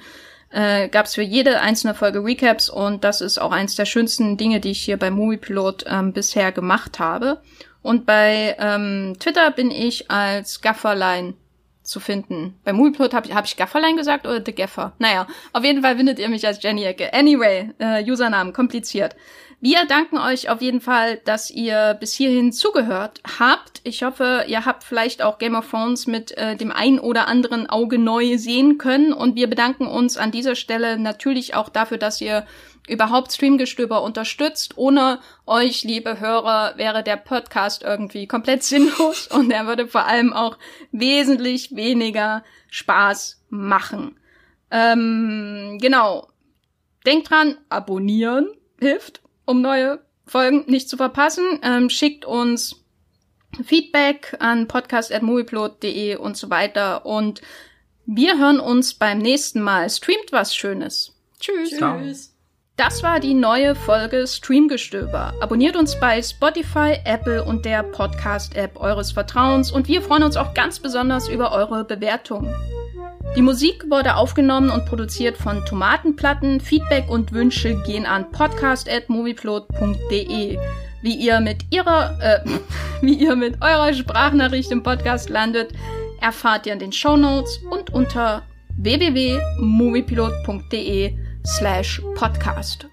Speaker 1: äh, gab es für jede einzelne Folge Recaps und das ist auch eins der schönsten Dinge, die ich hier bei Moviepilot ähm, bisher gemacht habe. Und bei ähm, Twitter bin ich als Gafferlein zu finden. Bei Moviepilot habe ich, hab ich Gafferlein gesagt oder The Gaffer? Naja, auf jeden Fall findet ihr mich als Jenny Ecke. Anyway, äh, Usernamen, kompliziert. Wir danken euch auf jeden Fall, dass ihr bis hierhin zugehört habt. Ich hoffe, ihr habt vielleicht auch Game of Thrones mit äh, dem ein oder anderen Auge neu sehen können. Und wir bedanken uns an dieser Stelle natürlich auch dafür, dass ihr überhaupt Streamgestöber unterstützt. Ohne euch, liebe Hörer, wäre der Podcast irgendwie komplett sinnlos und er würde vor allem auch wesentlich weniger Spaß machen. Ähm, genau. Denkt dran, abonnieren hilft um neue Folgen nicht zu verpassen. Ähm, schickt uns Feedback an podcast.movieplot.de und so weiter. Und wir hören uns beim nächsten Mal. Streamt was Schönes. Tschüss.
Speaker 3: Tschüss.
Speaker 1: Das war die neue Folge Streamgestöber. Abonniert uns bei Spotify, Apple und der Podcast-App eures Vertrauens und wir freuen uns auch ganz besonders über eure Bewertungen. Die Musik wurde aufgenommen und produziert von Tomatenplatten. Feedback und Wünsche gehen an podcast@movieplot.de. Wie ihr mit ihrer, äh, wie ihr mit eurer Sprachnachricht im Podcast landet, erfahrt ihr in den Show Notes und unter www.moviepilot.de slash podcast.